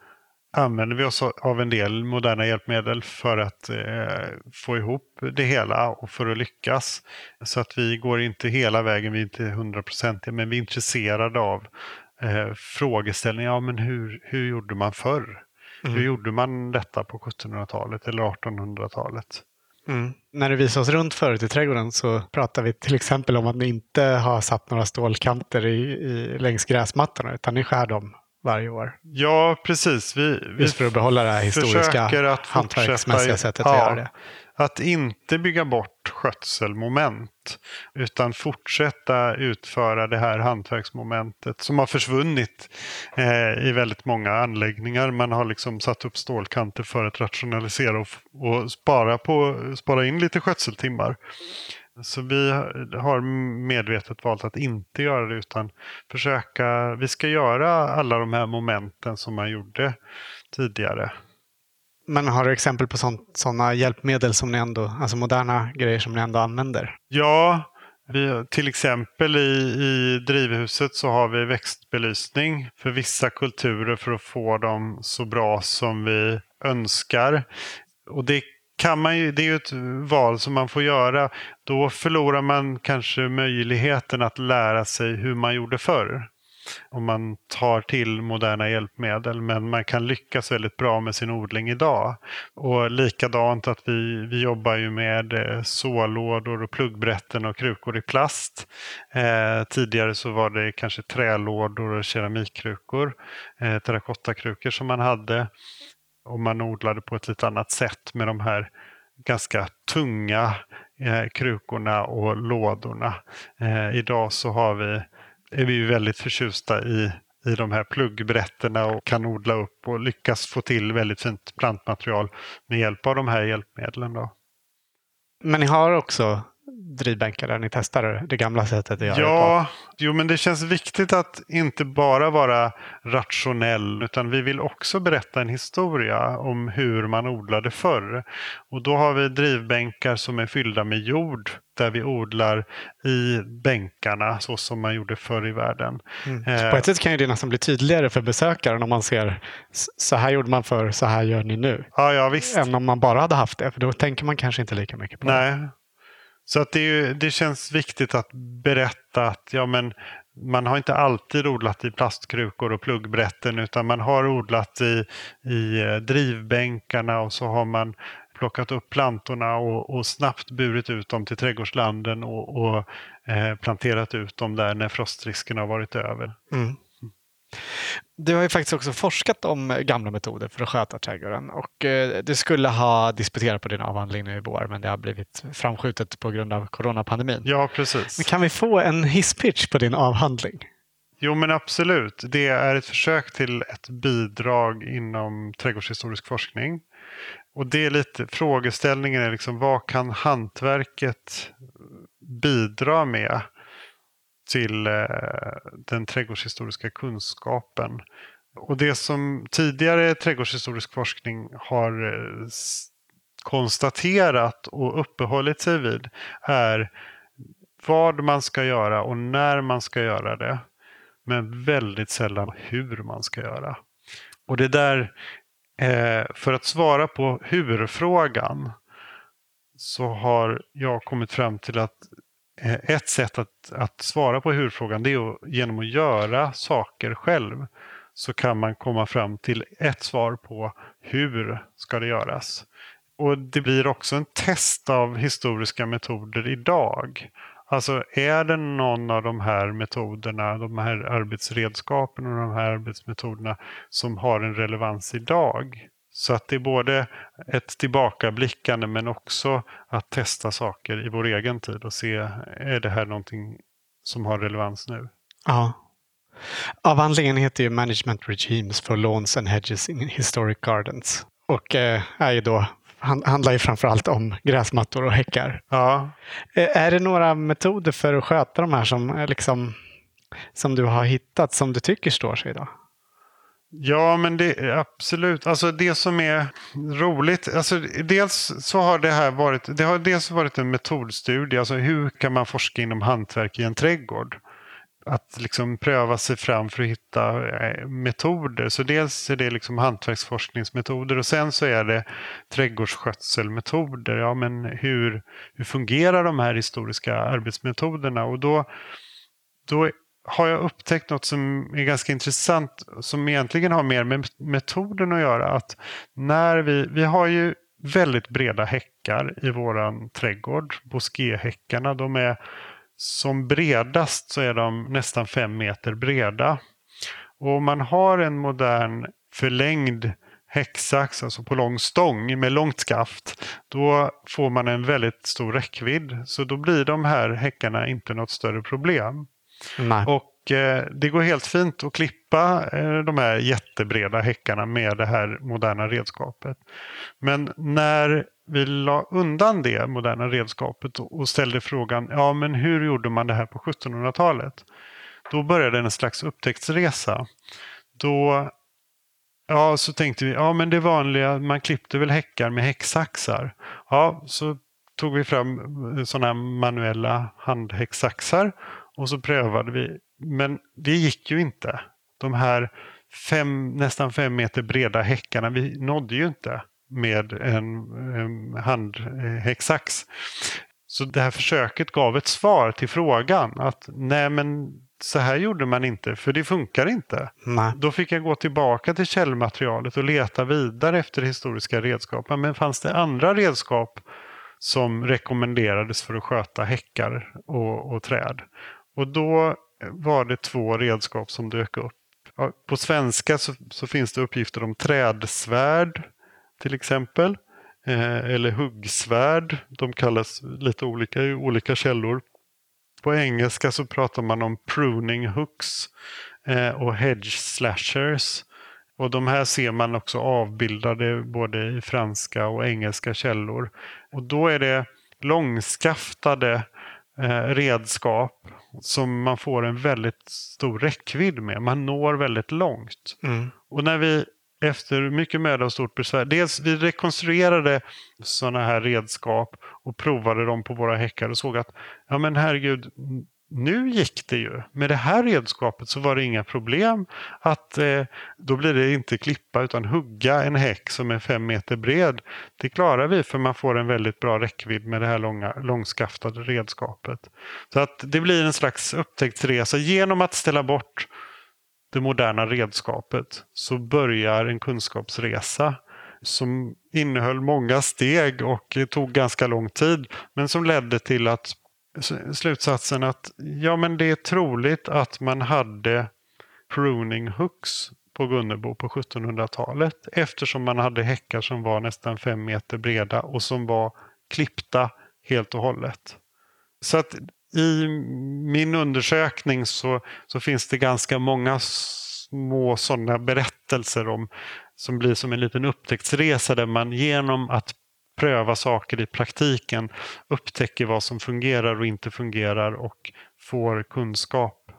använder vi oss av en del moderna hjälpmedel för att eh, få ihop det hela och för att lyckas. Så att vi går inte hela vägen, vi är inte hundraprocentiga, men vi är intresserade av eh, frågeställningar. Ja, men hur, hur gjorde man förr? Mm. Hur gjorde man detta på 1700-talet eller 1800-talet? Mm. När du visade oss runt förut i trädgården så pratade vi till exempel om att ni inte har satt några stålkanter i, i, längs gräsmattorna utan ni skär dem varje år. Ja, precis. Vi, vi Just för att behålla det här historiska hantverksmässiga sättet ja, att göra det. Att inte bygga bort skötselmoment utan fortsätta utföra det här hantverksmomentet som har försvunnit eh, i väldigt många anläggningar. Man har liksom satt upp stålkanter för att rationalisera och, och spara, på, spara in lite skötseltimmar. Så vi har medvetet valt att inte göra det utan försöka, vi ska göra alla de här momenten som man gjorde tidigare. Men har du exempel på sådana hjälpmedel som ni ändå, alltså moderna grejer som ni ändå använder? Ja, vi, till exempel i, i drivhuset så har vi växtbelysning för vissa kulturer för att få dem så bra som vi önskar. Och det kan man ju, det är ju ett val som man får göra. Då förlorar man kanske möjligheten att lära sig hur man gjorde förr. Om man tar till moderna hjälpmedel men man kan lyckas väldigt bra med sin odling idag. Och likadant att vi, vi jobbar ju med eh, sålådor och pluggbrätten och krukor i plast. Eh, tidigare så var det kanske trälådor och keramikkrukor, eh, terrakottakrukor som man hade och man odlade på ett lite annat sätt med de här ganska tunga eh, krukorna och lådorna. Eh, idag så har vi, är vi väldigt förtjusta i, i de här pluggbrätterna och kan odla upp och lyckas få till väldigt fint plantmaterial med hjälp av de här hjälpmedlen. Då. Men ni har också drivbänkar där ni testar det gamla sättet att göra ja, det? Jo, men det känns viktigt att inte bara vara rationell utan vi vill också berätta en historia om hur man odlade förr. Och då har vi drivbänkar som är fyllda med jord där vi odlar i bänkarna så som man gjorde förr i världen. Mm. Eh, på ett sätt kan det nästan bli tydligare för besökaren om man ser så här gjorde man förr, så här gör ni nu. Ja, ja, visst. Än om man bara hade haft det, för då tänker man kanske inte lika mycket på Nej. Så att det, det känns viktigt att berätta att ja, men man har inte alltid odlat i plastkrukor och pluggbrätten utan man har odlat i, i eh, drivbänkarna och så har man plockat upp plantorna och, och snabbt burit ut dem till trädgårdslanden och, och eh, planterat ut dem där när frostrisken har varit över. Mm. Du har ju faktiskt också forskat om gamla metoder för att sköta trädgården och eh, du skulle ha disputerat på din avhandling nu i vår men det har blivit framskjutet på grund av coronapandemin. Ja, precis. Men kan vi få en hisspitch på din avhandling? Jo, men absolut. Det är ett försök till ett bidrag inom trädgårdshistorisk forskning. Och det är lite, frågeställningen är liksom vad kan hantverket bidra med till eh, den trädgårdshistoriska kunskapen. Och det som tidigare trädgårdshistorisk forskning har eh, konstaterat och uppehållit sig vid är vad man ska göra och när man ska göra det. Men väldigt sällan hur man ska göra. Och det där, eh, för att svara på hur-frågan så har jag kommit fram till att Eh, ett sätt att, att svara på hur-frågan det är att, genom att göra saker själv så kan man komma fram till ett svar på hur ska det göras. Och det blir också en test av historiska metoder idag. Alltså är det någon av de här metoderna, de här arbetsredskapen och de här arbetsmetoderna som har en relevans idag? Så att det är både ett tillbakablickande men också att testa saker i vår egen tid och se, är det här någonting som har relevans nu? Ja. Avhandlingen heter ju Management Regimes for Lawns and Hedges in Historic Gardens och eh, är ju då, handlar ju framförallt om gräsmattor och häckar. Ja. Eh, är det några metoder för att sköta de här som, liksom, som du har hittat som du tycker står sig idag? Ja, men det absolut. Alltså det som är roligt. Alltså dels så har det här varit. Det har dels varit en metodstudie. Alltså hur kan man forska inom hantverk i en trädgård? Att liksom pröva sig fram för att hitta eh, metoder. Så dels är det liksom hantverksforskningsmetoder och sen så är det trädgårdsskötselmetoder. Ja, men hur, hur fungerar de här historiska arbetsmetoderna? Och då, då har jag upptäckt något som är ganska intressant som egentligen har mer med metoden att göra. Att när vi, vi har ju väldigt breda häckar i våran trädgård. Boskéhäckarna, de är som bredast så är de nästan fem meter breda. Och om man har en modern förlängd häcksax, alltså på lång stång med långt skaft, då får man en väldigt stor räckvidd. Så då blir de här häckarna inte något större problem. Nej. Och eh, det går helt fint att klippa eh, de här jättebreda häckarna med det här moderna redskapet. Men när vi la undan det moderna redskapet och ställde frågan, ja men hur gjorde man det här på 1700-talet? Då började en slags upptäcktsresa. Då Ja, så tänkte vi, ja men det vanliga, man klippte väl häckar med häcksaxar. Ja, så tog vi fram eh, sådana här manuella handhäcksaxar och så prövade vi. Men det gick ju inte. De här fem, nästan fem meter breda häckarna, vi nådde ju inte med en, en handhäcksax. Så det här försöket gav ett svar till frågan att nej men så här gjorde man inte för det funkar inte. Nej. Då fick jag gå tillbaka till källmaterialet och leta vidare efter historiska redskap. Men fanns det andra redskap som rekommenderades för att sköta häckar och, och träd? Och då eh, var det två redskap som dök upp. På svenska så, så finns det uppgifter om trädsvärd till exempel. Eh, eller huggsvärd. De kallas lite olika i olika källor. På engelska så pratar man om pruning hooks eh, och hedge slashers. Och de här ser man också avbildade både i franska och engelska källor. Och då är det långskaftade eh, redskap som man får en väldigt stor räckvidd med. Man når väldigt långt. Mm. Och när vi efter mycket möda och stort besvär. Dels vi rekonstruerade sådana här redskap och provade dem på våra häckar och såg att ja men herregud, nu gick det ju. Med det här redskapet så var det inga problem att eh, då blir det inte klippa utan hugga en häck som är fem meter bred. Det klarar vi för man får en väldigt bra räckvidd med det här långa, långskaftade redskapet. Så att det blir en slags upptäcktsresa genom att ställa bort det moderna redskapet så börjar en kunskapsresa som innehöll många steg och tog ganska lång tid men som ledde till att slutsatsen att ja men det är troligt att man hade pruning hooks på Gunnebo på 1700-talet eftersom man hade häckar som var nästan fem meter breda och som var klippta helt och hållet. Så att i min undersökning så, så finns det ganska många små sådana berättelser om som blir som en liten upptäcktsresa där man genom att pröva saker i praktiken upptäcker vad som fungerar och inte fungerar och får kunskap.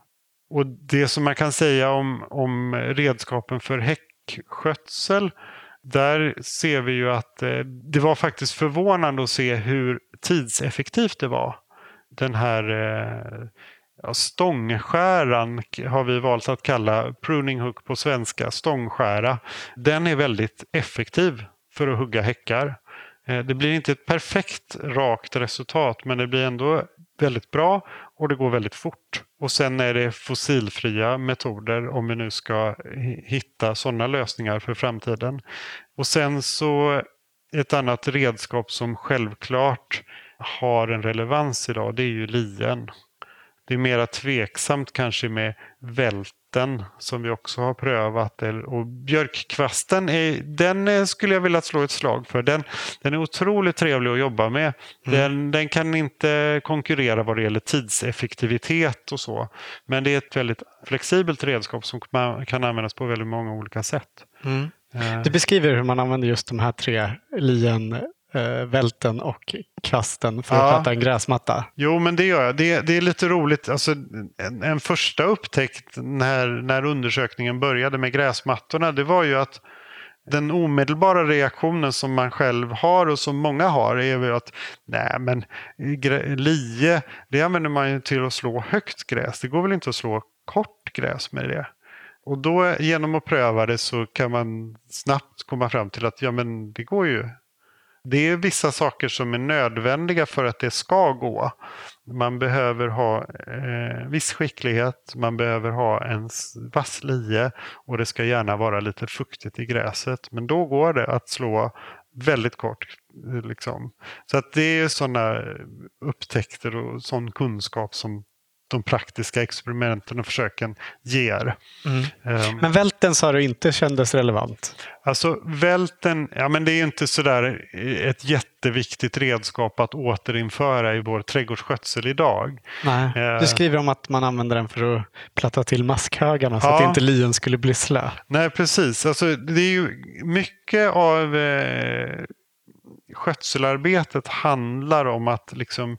Och Det som man kan säga om, om redskapen för häckskötsel där ser vi ju att eh, det var faktiskt förvånande att se hur tidseffektivt det var den här eh, ja, stångskäran har vi valt att kalla pruning hook på svenska, stångskära. Den är väldigt effektiv för att hugga häckar. Eh, det blir inte ett perfekt rakt resultat men det blir ändå väldigt bra och det går väldigt fort. Och sen är det fossilfria metoder om vi nu ska hitta sådana lösningar för framtiden. Och sen så ett annat redskap som självklart har en relevans idag det är ju lien. Det är mera tveksamt kanske med välten som vi också har prövat. Och björkkvasten, är, den skulle jag vilja slå ett slag för. Den, den är otroligt trevlig att jobba med. Mm. Den, den kan inte konkurrera vad det gäller tidseffektivitet och så. Men det är ett väldigt flexibelt redskap som kan användas på väldigt många olika sätt. Mm. Eh. Du beskriver hur man använder just de här tre lien eh, välten och kvasten för att Ja. platta en gräsmatta. Jo, men det gör jag. Det, det är lite roligt. Alltså, en, en första upptäckt när, när undersökningen började med gräsmattorna, det var ju att den omedelbara reaktionen som man själv har och som många har är ju att nej men lie, det använder man ju till att slå högt gräs. Det går väl inte att slå kort gräs med det. Och då genom att pröva det så kan man snabbt komma fram till att ja men det går ju. Det är vissa saker som är nödvändiga för att det ska gå. Man behöver ha eh, viss skicklighet, man behöver ha en vass lie och det ska gärna vara lite fuktigt i gräset. Men då går det att slå väldigt kort. Liksom. Så att det är sådana upptäckter och sån kunskap som de praktiska experimenten och försöken ger. Ehm, Men välten sa du inte kändes relevant. Alltså välten, ja men det är inte sådär ett jätteviktigt redskap att återinföra i vår trädgårdsskötsel idag. Nej. Eh. Du skriver om att man använder den för att platta till maskhögarna så Ja. att inte lien skulle bli slö. Nej, precis. Alltså, det är ju mycket av eh, skötselarbetet handlar om att liksom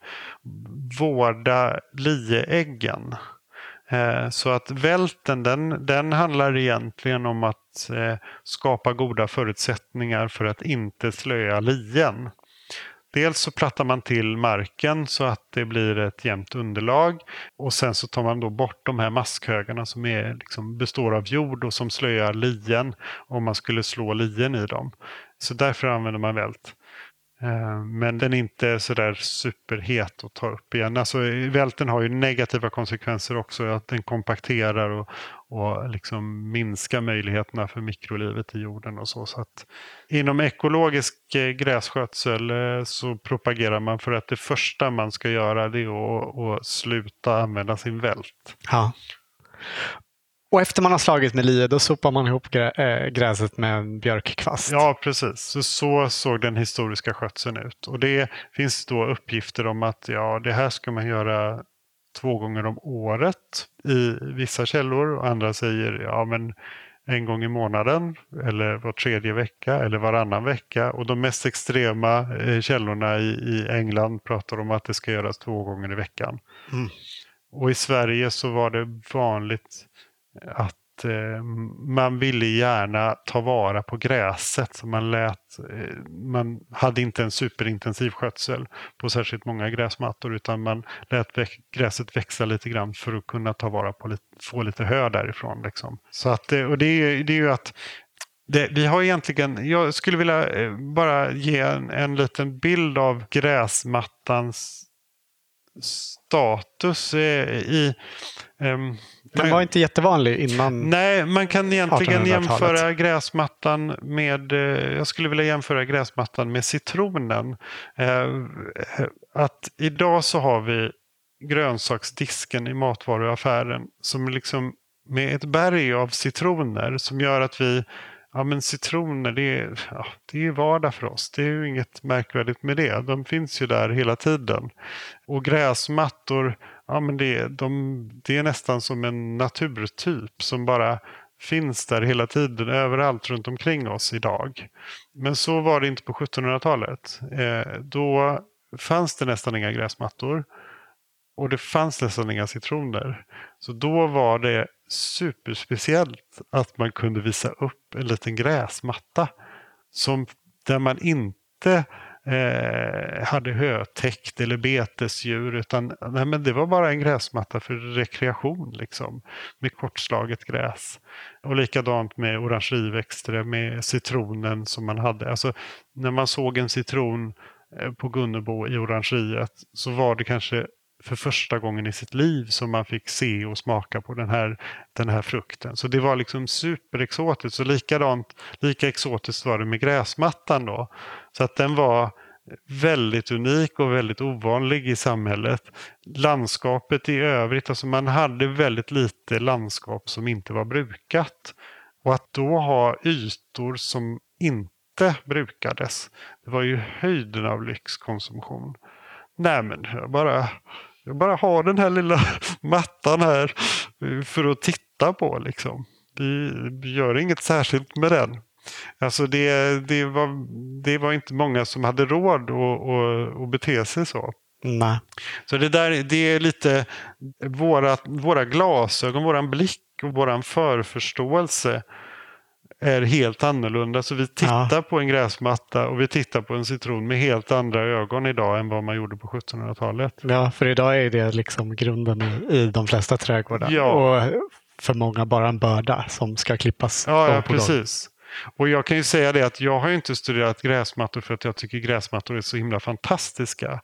vårda lieäggen. Eh, så att välten den, den handlar egentligen om att eh, skapa goda förutsättningar för att inte slöa lien. Dels så plattar man till marken så att det blir ett jämnt underlag och sen så tar man då bort de här maskhögarna som är, liksom, består av jord och som slöar lien om man skulle slå lien i dem. Så därför använder man vält. Eh, men den är inte sådär superhet att ta upp igen. Alltså, välten har ju negativa konsekvenser också. Att den kompakterar och, och liksom minskar möjligheterna för mikrolivet i jorden. och så. så att Inom ekologisk eh, grässkötsel eh, så propagerar man för att det första man ska göra det är att, att sluta använda sin vält. Ja. Och efter man har slagit med lie, då sopar man ihop grä, äh, gräset med en björkkvast. Ja, precis. Så, så såg den historiska skötseln ut. Och det finns då uppgifter om att ja, det här ska man göra två gånger om året i vissa källor. Och andra säger ja, men en gång i månaden eller var tredje vecka eller varannan vecka. Och de mest extrema eh, källorna i, i England pratar om att det ska göras två gånger i veckan. Mm. Och i Sverige så var det vanligt att eh, man ville gärna ta vara på gräset. Så man, lät, eh, man hade inte en superintensiv skötsel på särskilt många gräsmattor utan man lät gräset växa lite grann för att kunna ta vara på lite, få lite hö därifrån. Liksom. Så att, eh, och det, är, det är ju att det, vi har egentligen, jag skulle vilja eh, bara ge en, en liten bild av gräsmattans status i... ehm, Den var inte jättevanlig innan. Nej, man kan egentligen 1800-talet. jämföra gräsmattan med, eh, jag skulle vilja jämföra gräsmattan med citronen. Eh, Att idag så har vi grönsaksdisken i matvaruaffären som liksom med ett berg av citroner som gör att vi Ja men citroner det är, ja, det är vardag för oss. Det är ju inget märkvärdigt med det. De finns ju där hela tiden. Och gräsmattor, ja men det, de, det är nästan som en naturtyp som bara finns där hela tiden överallt runt omkring oss idag. Men så var det inte på 1700-talet. Eh, då fanns det nästan inga gräsmattor. Och det fanns nästan inga citroner. Så då var det superspeciellt att man kunde visa upp en liten gräsmatta. Som, där man inte eh, hade hötäckt eller betesdjur. Utan nej, men det var bara en gräsmatta för rekreation. Liksom, med kortslaget gräs. Och likadant med orangeriväxter, med citronen som man hade. Alltså, när man såg en citron eh, på Gunnebo i orangeriet så var det kanske för första gången i sitt liv som man fick se och smaka på den här, den här frukten. Så det var liksom superexotiskt. Så likadant, lika exotiskt var det med gräsmattan då. Så att den var väldigt unik och väldigt ovanlig i samhället. Landskapet i övrigt, alltså man hade väldigt lite landskap som inte var brukat. Och att då ha ytor som inte brukades, det var ju höjden av lyxkonsumtion. Nej men jag bara, jag bara har den här lilla <laughs> mattan här för att titta på liksom. Vi, gör inget särskilt med den. Alltså det, det, var, det var inte många som hade råd att, att, att bete sig så. Nej. Så det där det är lite våra, våra glasögon, våran blick och våran förförståelse är helt annorlunda. Så vi tittar Ja. på en gräsmatta och vi tittar på en citron med helt andra ögon idag än vad man gjorde på 1700-talet. Ja, för idag är det liksom grunden i, i de flesta trädgårdar. Ja. Och för många bara en börda som ska klippas Ja, ja precis. Och jag kan ju säga det att jag har inte studerat gräsmattor för att jag tycker gräsmattor är så himla fantastiska.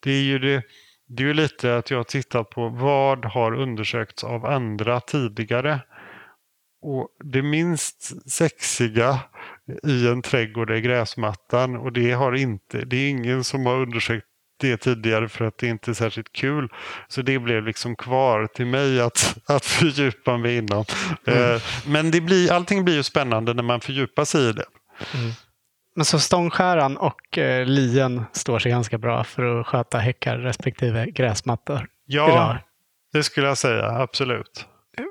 Det är ju, det, det är ju lite att jag har tittat på vad har undersökts av andra tidigare. Och det minst sexiga i en trädgård är gräsmattan och det har inte, det är ingen som har undersökt det tidigare för att det inte är särskilt kul. Så det blev liksom kvar till mig att, <laughs> att fördjupa mig inom. Mm. Eh, Men det blir, allting blir ju spännande när man fördjupar sig i det. Men så stångskäran och eh, lien står sig ganska bra för att sköta häckar respektive gräsmattor. Ja, Idag. det skulle jag säga, absolut.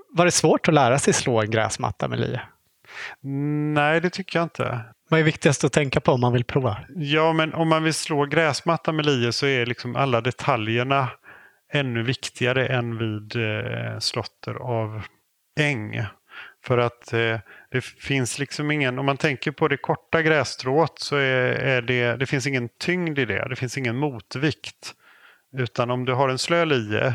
Var det svårt att lära sig slå en gräsmatta med lie? Nej, det tycker jag inte. Vad är viktigast att tänka på om man vill prova? Ja, men om man vill slå gräsmatta med lie så är liksom alla detaljerna ännu viktigare än vid eh, slotter av äng. För att eh, det finns liksom ingen, om man tänker på det korta grässtrået så är, är det, det finns ingen tyngd i det, det finns ingen motvikt. Utan om du har en slö lie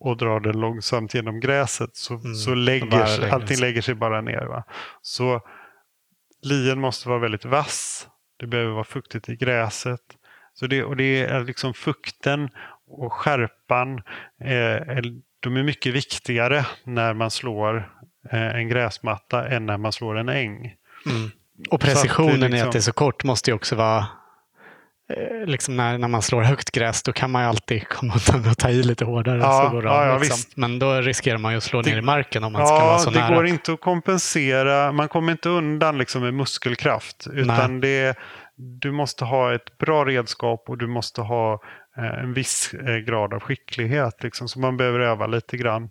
och drar den långsamt genom gräset så, Mm, så lägger sig, lägger allting sig. lägger sig bara ner. Va? Så lien måste vara väldigt vass. Det behöver vara fuktigt i gräset. Så det, och det är liksom fukten och skärpan. Eh, de är mycket viktigare när man slår eh, en gräsmatta än när man slår en äng. Och Så att precisionen i liksom- att det är så kort måste ju också vara Liksom när, när man slår högt gräs då kan man ju alltid komma undan och ta i lite hårdare. Ja, så går det ja, ja, liksom. Men då riskerar man ju att slå Det- ner i marken om man ska vara så det nära. går inte att kompensera. Man kommer inte undan liksom med muskelkraft. Utan det, du måste ha ett bra redskap och du måste ha eh, en viss eh, grad av skicklighet. Liksom, så man behöver öva lite grann.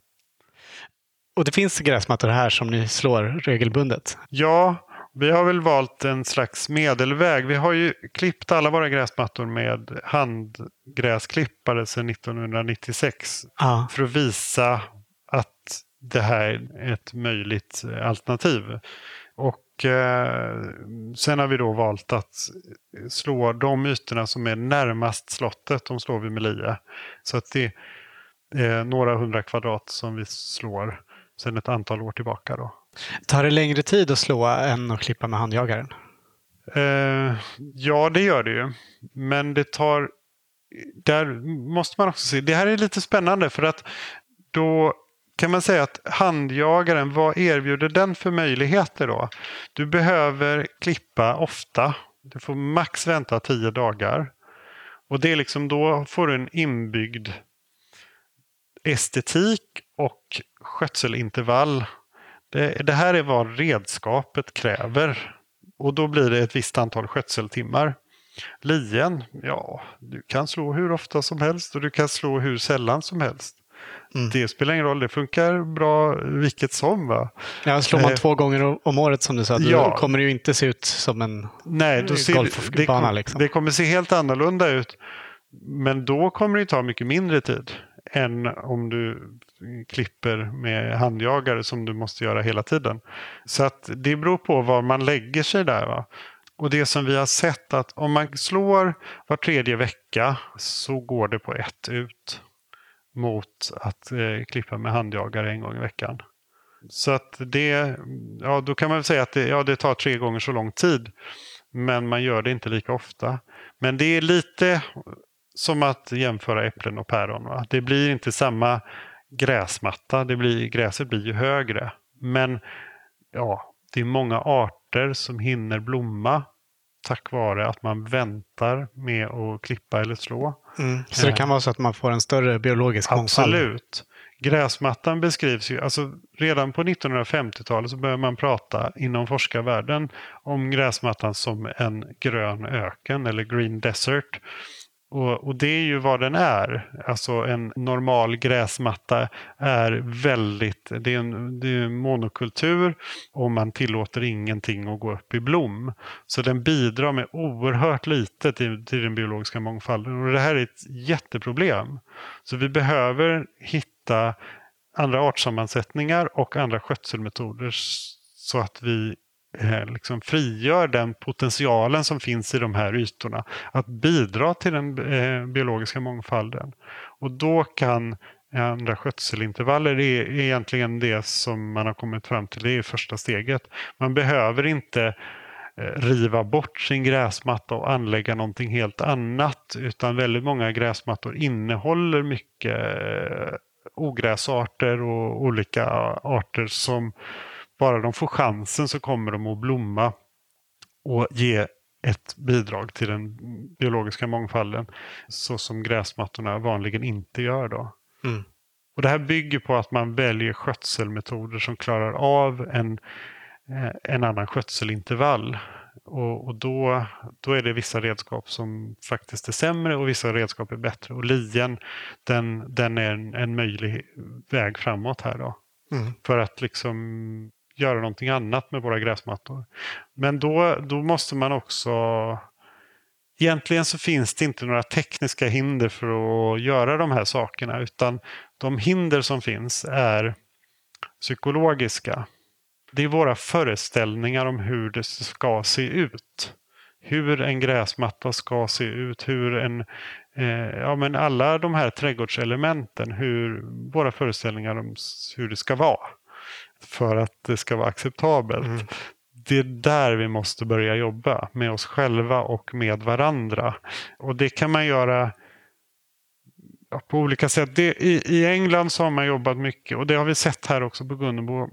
Och det finns gräsmattor här som ni slår regelbundet. Ja, vi har väl valt en slags medelväg. Vi har ju klippt alla våra gräsmattor med handgräsklippare sedan 1996 Ja. för att visa att det här är ett möjligt alternativ. Och eh, sen har vi då valt att slå de ytorna som är närmast slottet, de slår vi med lie. Så att det är några hundra kvadrat som vi slår sedan ett antal år tillbaka. Då. Tar det längre tid att slå än att klippa med handjagaren? Uh, ja, det gör det ju. Men det tar... Där måste man också se. Det här är lite spännande för att då kan man säga att handjagaren, vad erbjuder den för möjligheter då? Du behöver klippa ofta. Du får max vänta tio dagar. Och det är liksom då får du en inbyggd estetik och skötselintervall. Det, det här är vad redskapet kräver. Och då blir det ett visst antal skötseltimmar. Lien, ja, du kan slå hur ofta som helst och du kan slå hur sällan som helst. Mm. Det spelar ingen roll, det funkar bra vilket som. Va? Ja, slår man Eh, två gånger om året som du sa, då ja. kommer det ju inte se ut som en... Nej, det, det, Golfbana, kom, liksom. det kommer se helt annorlunda ut. Men då kommer det ta mycket mindre tid än om du klipper med handjagare som du måste göra hela tiden. Så att det beror på var man lägger sig där. Va? Och det som vi har sett att om man slår var tredje vecka så går det på ett ut mot att eh, klippa med handjagare en gång i veckan. Så att det, ja då kan man väl säga att det, ja, det tar tre gånger så lång tid. Men man gör det inte lika ofta. Men det är lite som att jämföra äpplen och päron. Va? Det blir inte samma gräsmatta. Det blir, gräset blir ju högre. Men ja, det är många arter som hinner blomma tack vare att man väntar med att klippa eller slå. Mm. Så det Ja. kan vara så att man får en större biologisk mångfald. Absolut. Gräsmattan beskrivs ju, alltså redan på 1950-talet så började man prata inom forskarvärlden om gräsmattan som en grön öken eller green desert. Och, och, det är ju vad den är. Alltså en normal gräsmatta är väldigt, det är en, det är en monokultur och man tillåter ingenting att gå upp i blom. Så den bidrar med oerhört lite till, till den biologiska mångfalden och det här är ett jätteproblem. Så vi behöver hitta andra artsammansättningar och andra skötselmetoder så att vi Eh, liksom frigör den potentialen som finns i de här ytorna att bidra till den eh, biologiska mångfalden. Och då kan andra skötselintervaller det är egentligen det som man har kommit fram till. Det är första steget. Man behöver inte eh, riva bort sin gräsmatta och anlägga någonting helt annat utan väldigt många gräsmattor innehåller mycket ogräsarter och olika arter som bara de får chansen så kommer de att blomma och ge ett bidrag till den biologiska mångfalden så som gräsmattorna vanligen inte gör. Då. Mm. Och Det här bygger på att man väljer skötselmetoder som klarar av en, eh, en annan skötselintervall. Och, och, då, då är det vissa redskap som faktiskt är sämre och vissa redskap är bättre. Och lien den, den är en, en möjlig väg framåt här. då. Mm. För att liksom göra någonting annat med våra gräsmattor. Men då, då måste man också... Egentligen så finns det inte några tekniska hinder för att göra de här sakerna utan de hinder som finns är psykologiska. Det är våra föreställningar om hur det ska se ut. Hur en gräsmatta ska se ut, hur en, eh, ja men alla de här trädgårdselementen, hur våra föreställningar om hur det ska vara för att det ska vara acceptabelt. Mm. Det är där vi måste börja jobba med oss själva och med varandra. Och det kan man göra på olika sätt. Det, i, I England så har man jobbat mycket och det har vi sett här också på Gunnebo.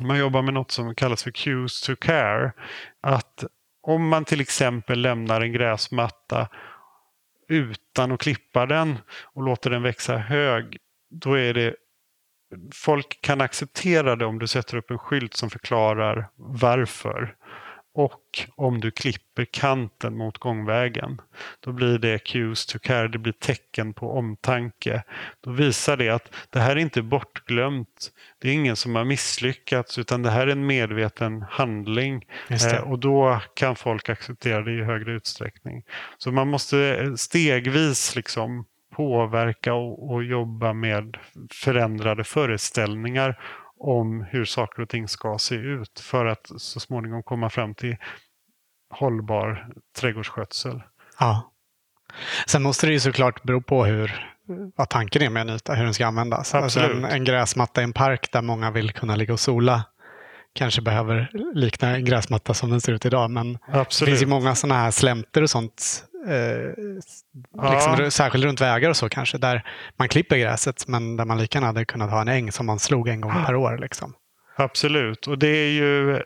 Man jobbar med något som kallas för cues to care. Att om man till exempel lämnar en gräsmatta utan att klippa den och låter den växa hög, då är det folk kan acceptera det om du sätter upp en skylt som förklarar varför. Och om du klipper kanten mot gångvägen. Då blir det cues to care, det blir tecken på omtanke. Då visar det att det här är inte bortglömt. Det är ingen som har misslyckats utan det här är en medveten handling. Eh, och då kan folk acceptera det i högre utsträckning. Så man måste stegvis liksom påverka och, och jobba med förändrade föreställningar om hur saker och ting ska se ut för att så småningom komma fram till hållbar trädgårdsskötsel. Ja. Sen måste det ju såklart bero på hur, vad tanken är med en yta, hur den ska användas. Alltså en, en, gräsmatta i en park där många vill kunna ligga och sola kanske behöver likna en gräsmatta som den ser ut idag. Men Absolut. det finns ju många sådana här slänter och sånt eh, liksom, ja. särskilt runt vägar och så kanske, där man klipper gräset men där man lika gärna hade kunnat ha en äng som man slog en gång per år. Liksom. Absolut, och det är ju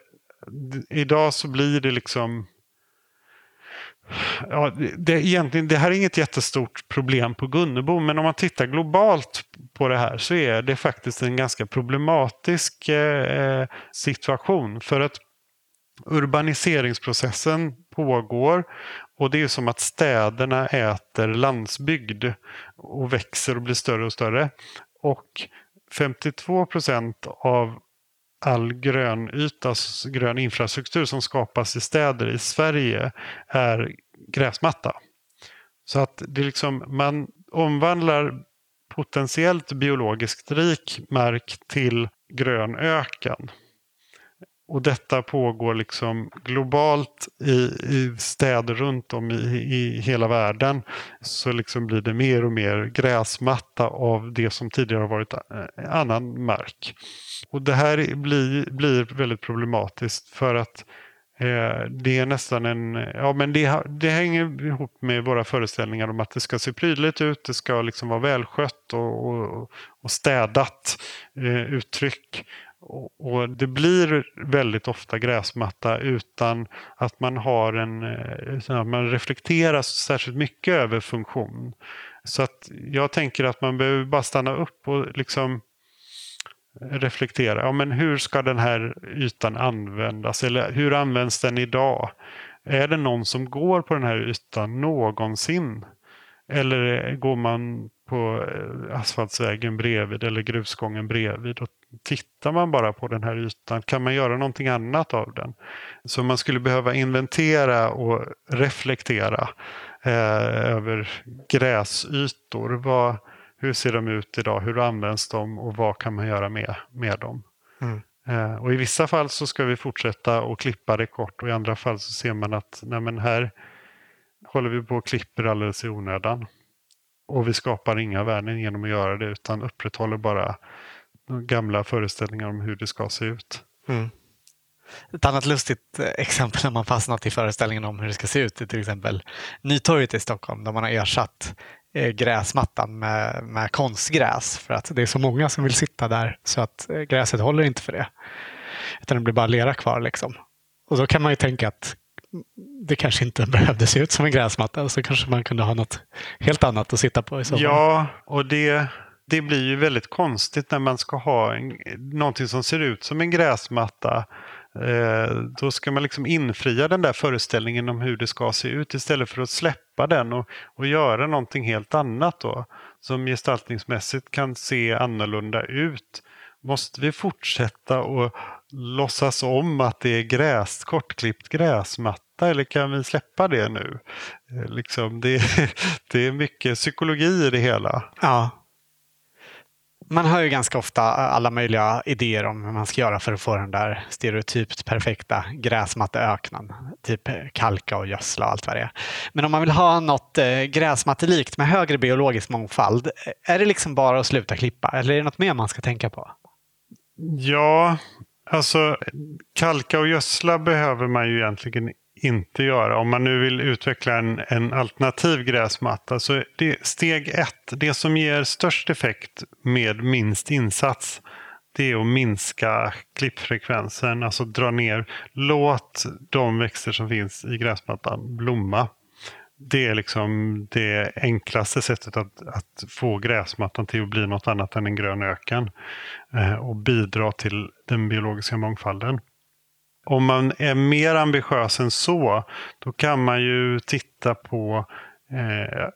idag så blir det liksom Ja, det, egentligen, det här är inget jättestort problem på Gunnebo, men om man tittar globalt på det här så är det faktiskt en ganska problematisk eh, situation. För att urbaniseringsprocessen pågår och det är som att städerna äter landsbygd och växer och blir större och större. Och 52 procent av all grönyta, grön infrastruktur som skapas i städer i Sverige är gräsmatta. Så att det liksom, man omvandlar potentiellt biologiskt rik mark till grön öken. Och detta pågår liksom globalt i, i städer runt om i, i, hela världen. Så liksom blir det mer och mer gräsmatta av det som tidigare har varit eh, annan mark. Och det här blir, blir väldigt problematiskt för att eh, det är nästan en... Eh, ja, men det, det hänger ihop med våra föreställningar om att det ska se prydligt ut, det ska liksom vara välskött och, och, och städat eh, uttryck. Och, det blir väldigt ofta gräsmatta utan att man har en, eh, att man reflekterar särskilt mycket över funktion. Så att jag tänker att man behöver bara stanna upp och liksom reflektera. Ja, men hur ska den här ytan användas? Eller hur används den idag? Är det någon som går på den här ytan någonsin? Eller går man på eh, asfaltsvägen bredvid eller grusgången bredvid och tittar man bara på den här ytan kan man göra någonting annat av den. Så man skulle behöva inventera och reflektera eh, över gräsytor. Vad, hur ser de ut idag? Hur används de och vad kan man göra med, med dem? Mm. Eh, och I vissa fall så ska vi fortsätta och klippa det kort och i andra fall så ser man att nej här håller vi på och klipper alldeles i onödan. Och vi skapar inga värden genom att göra det utan upprätthåller bara gamla föreställningar om hur det ska se ut. Mm. Ett annat lustigt eh, exempel när man fastnat i föreställningen om hur det ska se ut är till exempel Nytorget i Stockholm där man har ersatt eh, gräsmattan med, med konstgräs för att det är så många som vill sitta där så att eh, gräset håller inte för det. Utan det blir bara lera kvar liksom. Och då kan man ju tänka att det kanske inte <laughs> behövde se ut som en gräsmatta så kanske man kunde ha något helt annat att sitta på. I. Ja, och det, det blir ju väldigt konstigt när man ska ha en, någonting som ser ut som en gräsmatta. Eh, då ska man liksom infria den där föreställningen om hur det ska se ut istället för att släppa den och, och göra någonting helt annat då. Som gestaltningsmässigt kan se annorlunda ut. Måste vi fortsätta och låtsas om att det är gräs, kortklippt gräsmatta eller kan vi släppa det nu? Eh, liksom, det, <laughs> det är mycket psykologi i det hela. Ja. Man hör ju ganska ofta alla möjliga idéer om hur man ska göra för att få den där stereotypt perfekta gräsmatteöknen. Typ kalka och gödsla och allt vad det är. Men om man vill ha något eh, gräsmattelikt med högre biologisk mångfald, är det liksom bara att sluta klippa eller är det något mer man ska tänka på? Ja, alltså kalka och gödsla behöver man ju egentligen inte göra. Om man nu vill utveckla en, en alternativ gräsmatta så det, steg ett, det som ger störst effekt med minst insats, det är att minska klippfrekvensen, alltså dra ner. Låt de växter som finns i gräsmattan blomma. Det är liksom det enklaste sättet att, att få gräsmattan till att bli något annat än en grön öken eh, och bidra till den biologiska mångfalden om man är mer ambitiös än så, då kan man ju titta på eh,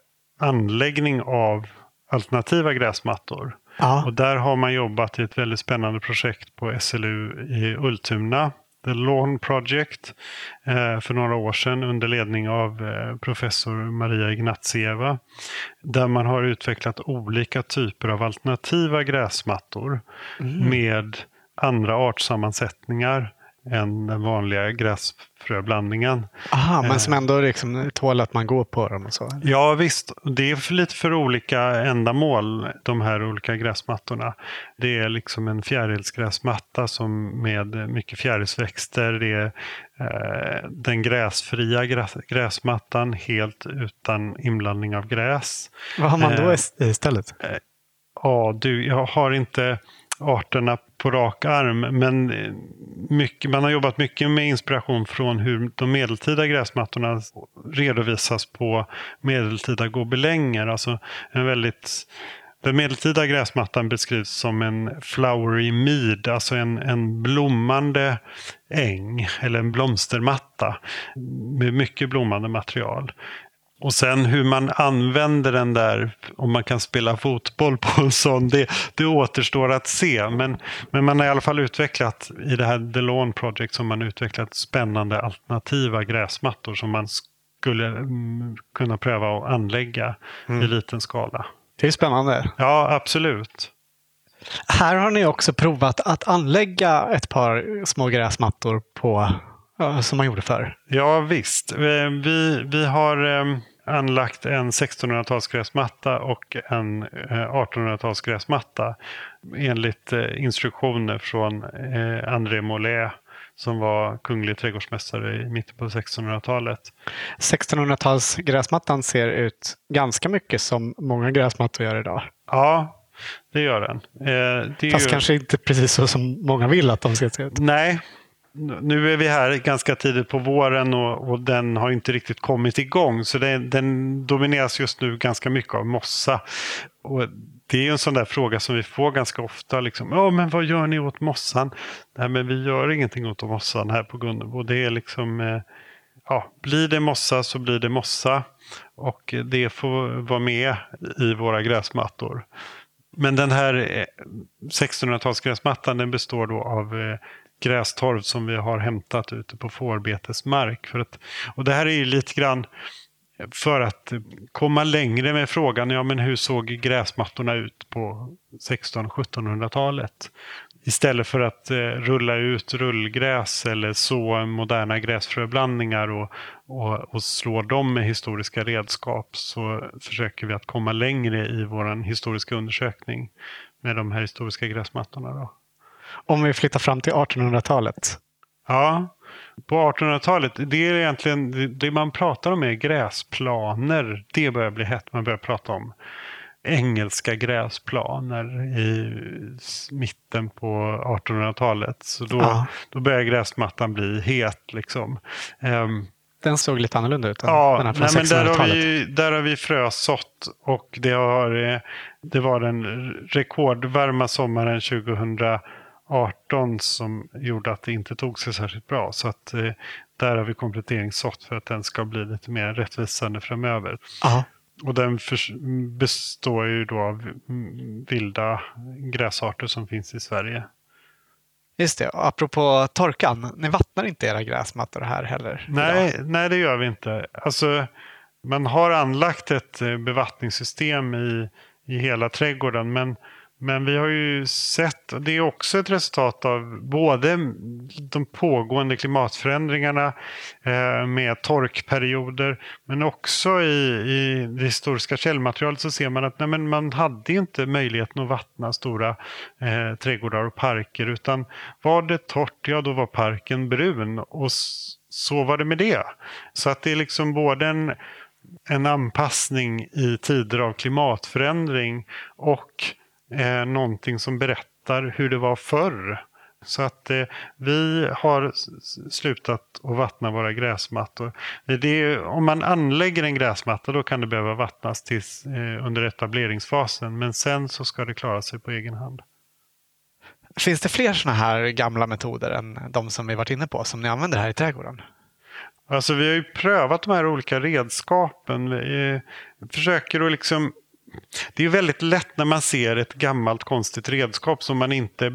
anläggning av alternativa gräsmattor. Ja. Och där har man jobbat i ett väldigt spännande projekt på SLU i Ultuna. The Lawn Project eh, för några år sedan under ledning av eh, professor Maria Ignatsieva. Där man har utvecklat olika typer av alternativa gräsmattor mm. med andra artsammansättningar än den vanliga gräsfröblandningen. Aha, men eh. som ändå liksom tål att man går på dem och så? Ja visst, det är för lite för olika ändamål de här olika gräsmattorna. Det är liksom en fjärilsgräsmatta som med mycket fjärilsväxter. Det är eh, den gräsfria gräs, gräsmattan helt utan inblandning av gräs. Vad har man då eh, istället? Eh, ja, du, jag har inte arterna på rak arm. Men eh, mycket, man har jobbat mycket med inspiration från hur de medeltida gräsmattorna redovisas på medeltida gobelänger. Alltså en väldigt den medeltida gräsmattan beskrivs som en flowery mead, alltså en, en blommande äng eller en blomstermatta med mycket blommande material. Och sen hur man använder den där, om man kan spela fotboll på en sån, det, det återstår att se. Men, men man har i alla fall utvecklat, i det här The Lawn Project, som man utvecklat spännande alternativa gräsmattor som man skulle mm, kunna pröva att anlägga mm. i liten skala. Det är spännande. Ja, absolut. Här har ni också provat att anlägga ett par små gräsmattor på, som man gjorde förr. Ja, visst. Eh, vi, vi har ehm, anlagt en 1600-talsgräsmatta och en 1800-talsgräsmatta eh, enligt eh, instruktioner från eh, André Mollet som var kunglig trädgårdsmästare i mitten på 1600-talet. 1600-talsgräsmattan ser ut ganska mycket som många gräsmattor gör idag. Ja, det gör den. Det Fast ju... kanske inte precis så som många vill att de ska se ut. Nej, nu är vi här ganska tidigt på våren och, och den har inte riktigt kommit igång. Så det, den domineras just nu ganska mycket av mossa. Och det är en sån där fråga som vi får ganska ofta. Liksom, ja, men vad gör ni åt mossan? Nej, men vi gör ingenting åt mossan här på Gunnebo. Det är liksom... Eh, ja, blir det mossa så blir det mossa. Och det får vara med i våra gräsmattor. Men den här eh, 1600-talsgräsmattan den består då av eh, grästorv som vi har hämtat ute på fårbetesmark. För att, och det här är ju lite grann för att komma längre med frågan, ja men hur såg gräsmattorna ut på 1600-1700-talet? Istället för att eh, rulla ut rullgräs eller så moderna gräsfröblandningar och, och, och, slå dem med historiska redskap så försöker vi att komma längre i vår historiska undersökning med de här historiska gräsmattorna. Då. Om vi flyttar fram till 1800-talet? Ja, på 1800-talet, det är egentligen det man pratar om är gräsplaner. Det börjar bli hett, man börjar prata om engelska gräsplaner i mitten på 1800-talet. Så då, ja. då börjar gräsmattan bli het. Liksom. Um, den såg lite annorlunda ut. Ja, den nej, men där, har vi, där har vi frösått och det, har, det var den rekordvarma sommaren 2018 som gjorde att det inte tog sig särskilt bra. Så att eh, där har vi kompletteringssått för att den ska bli lite mer rättvisande framöver. Aha. Och den består ju då av vilda gräsarter som finns i Sverige. Just det, och apropå torkan, ni vattnar inte era gräsmattor här heller? Nej, nej det gör vi inte. Alltså, man har anlagt ett eh, bevattningssystem i, i hela trädgården men men vi har ju sett, det är också ett resultat av både de pågående klimatförändringarna eh, med torkperioder, men också i, i det historiska källmaterialet så ser man att nej, men man hade inte möjligheten att vattna stora eh, trädgårdar och parker, utan var det torrt, ja då var parken brun och så var det med det. Så att det är liksom både en en anpassning i tider av klimatförändring och eh, någonting som berättar hur det var förr. Så att eh, vi har slutat att vattna våra gräsmattor. Det om man anlägger en gräsmatta då kan det behöva vattnas tills, eh, under etableringsfasen. Men sen så ska det klara sig på egen hand. Finns det fler sådana här gamla metoder än de som vi varit inne på som ni använder här i trädgården? Alltså vi har ju prövat de här olika redskapen. Vi försöker att liksom det är väldigt lätt när man ser ett gammalt konstigt redskap som man inte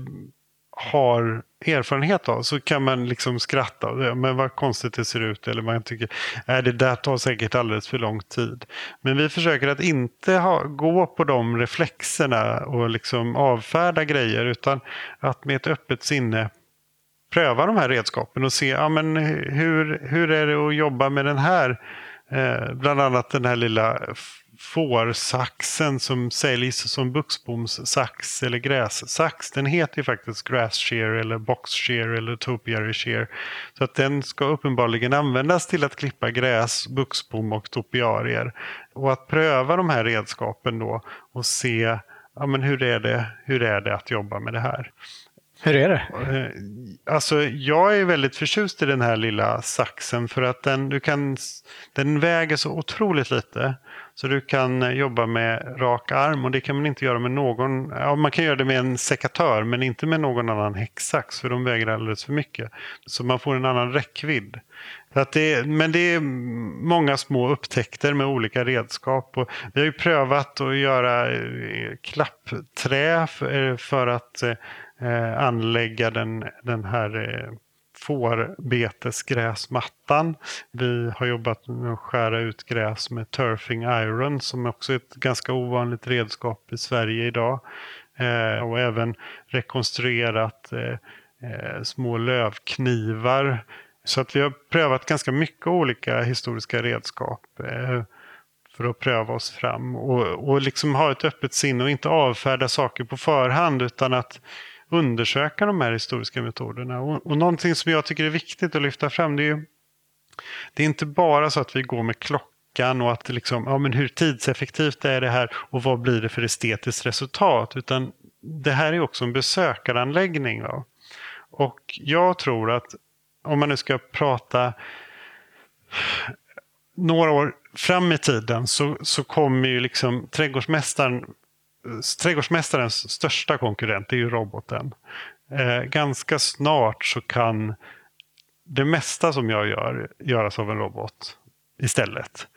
har erfarenhet av så kan man liksom skratta. Men vad konstigt det ser ut. Eller man tycker är det där tar säkert alldeles för lång tid. Men vi försöker att inte ha, gå på de reflexerna och liksom avfärda grejer. Utan att med ett öppet sinne pröva de här redskapen och se ja, men hur, hur är det att jobba med den här. Eh, bland annat den här lilla fårsaxen som säljs som buxbomssax eller grässax. Den heter ju faktiskt grass shear eller box shear eller topiary shear. Så att den ska uppenbarligen användas till att klippa gräs, buxbom och topiarier. Och att pröva de här redskapen då och se ja, men hur, är det, hur är det att jobba med det här. Hur är det? Eh, alltså, jag är väldigt förtjust i den här lilla saxen för att den, du kan, den väger så otroligt lite. Så du kan eh, jobba med rak arm och det kan man inte göra med någon. Ja, man kan göra det med en sekatör men inte med någon annan häcksax för de väger alldeles för mycket. Så man får en annan räckvidd. Att det, men det är många små upptäckter med olika redskap. Och vi har ju prövat att göra eh, klappträ för, eh, för att eh, anlägga den, den här eh, fårbetesgräsmattan. Vi har jobbat med att skära ut gräs med turfing iron som också är ett ganska ovanligt redskap i Sverige idag. Eh, och även rekonstruerat eh, eh, små lövknivar. Så att vi har prövat ganska mycket olika historiska redskap eh, för att pröva oss fram. Och, och liksom ha ett öppet sinne och inte avfärda saker på förhand utan att undersöka de här historiska metoderna. Och, och någonting som jag tycker är viktigt att lyfta fram det är ju, det är inte bara så att vi går med klockan och att liksom, ja men hur tidseffektivt är det här och vad blir det för estetiskt resultat? Utan det här är också en besökaranläggning. Va? Och jag tror att om man nu ska prata några år fram i tiden så, så kommer ju liksom trädgårdsmästaren trädgårdsmästarens största konkurrent är ju roboten. Eh, ganska snart så kan det mesta som jag gör göras av en robot istället.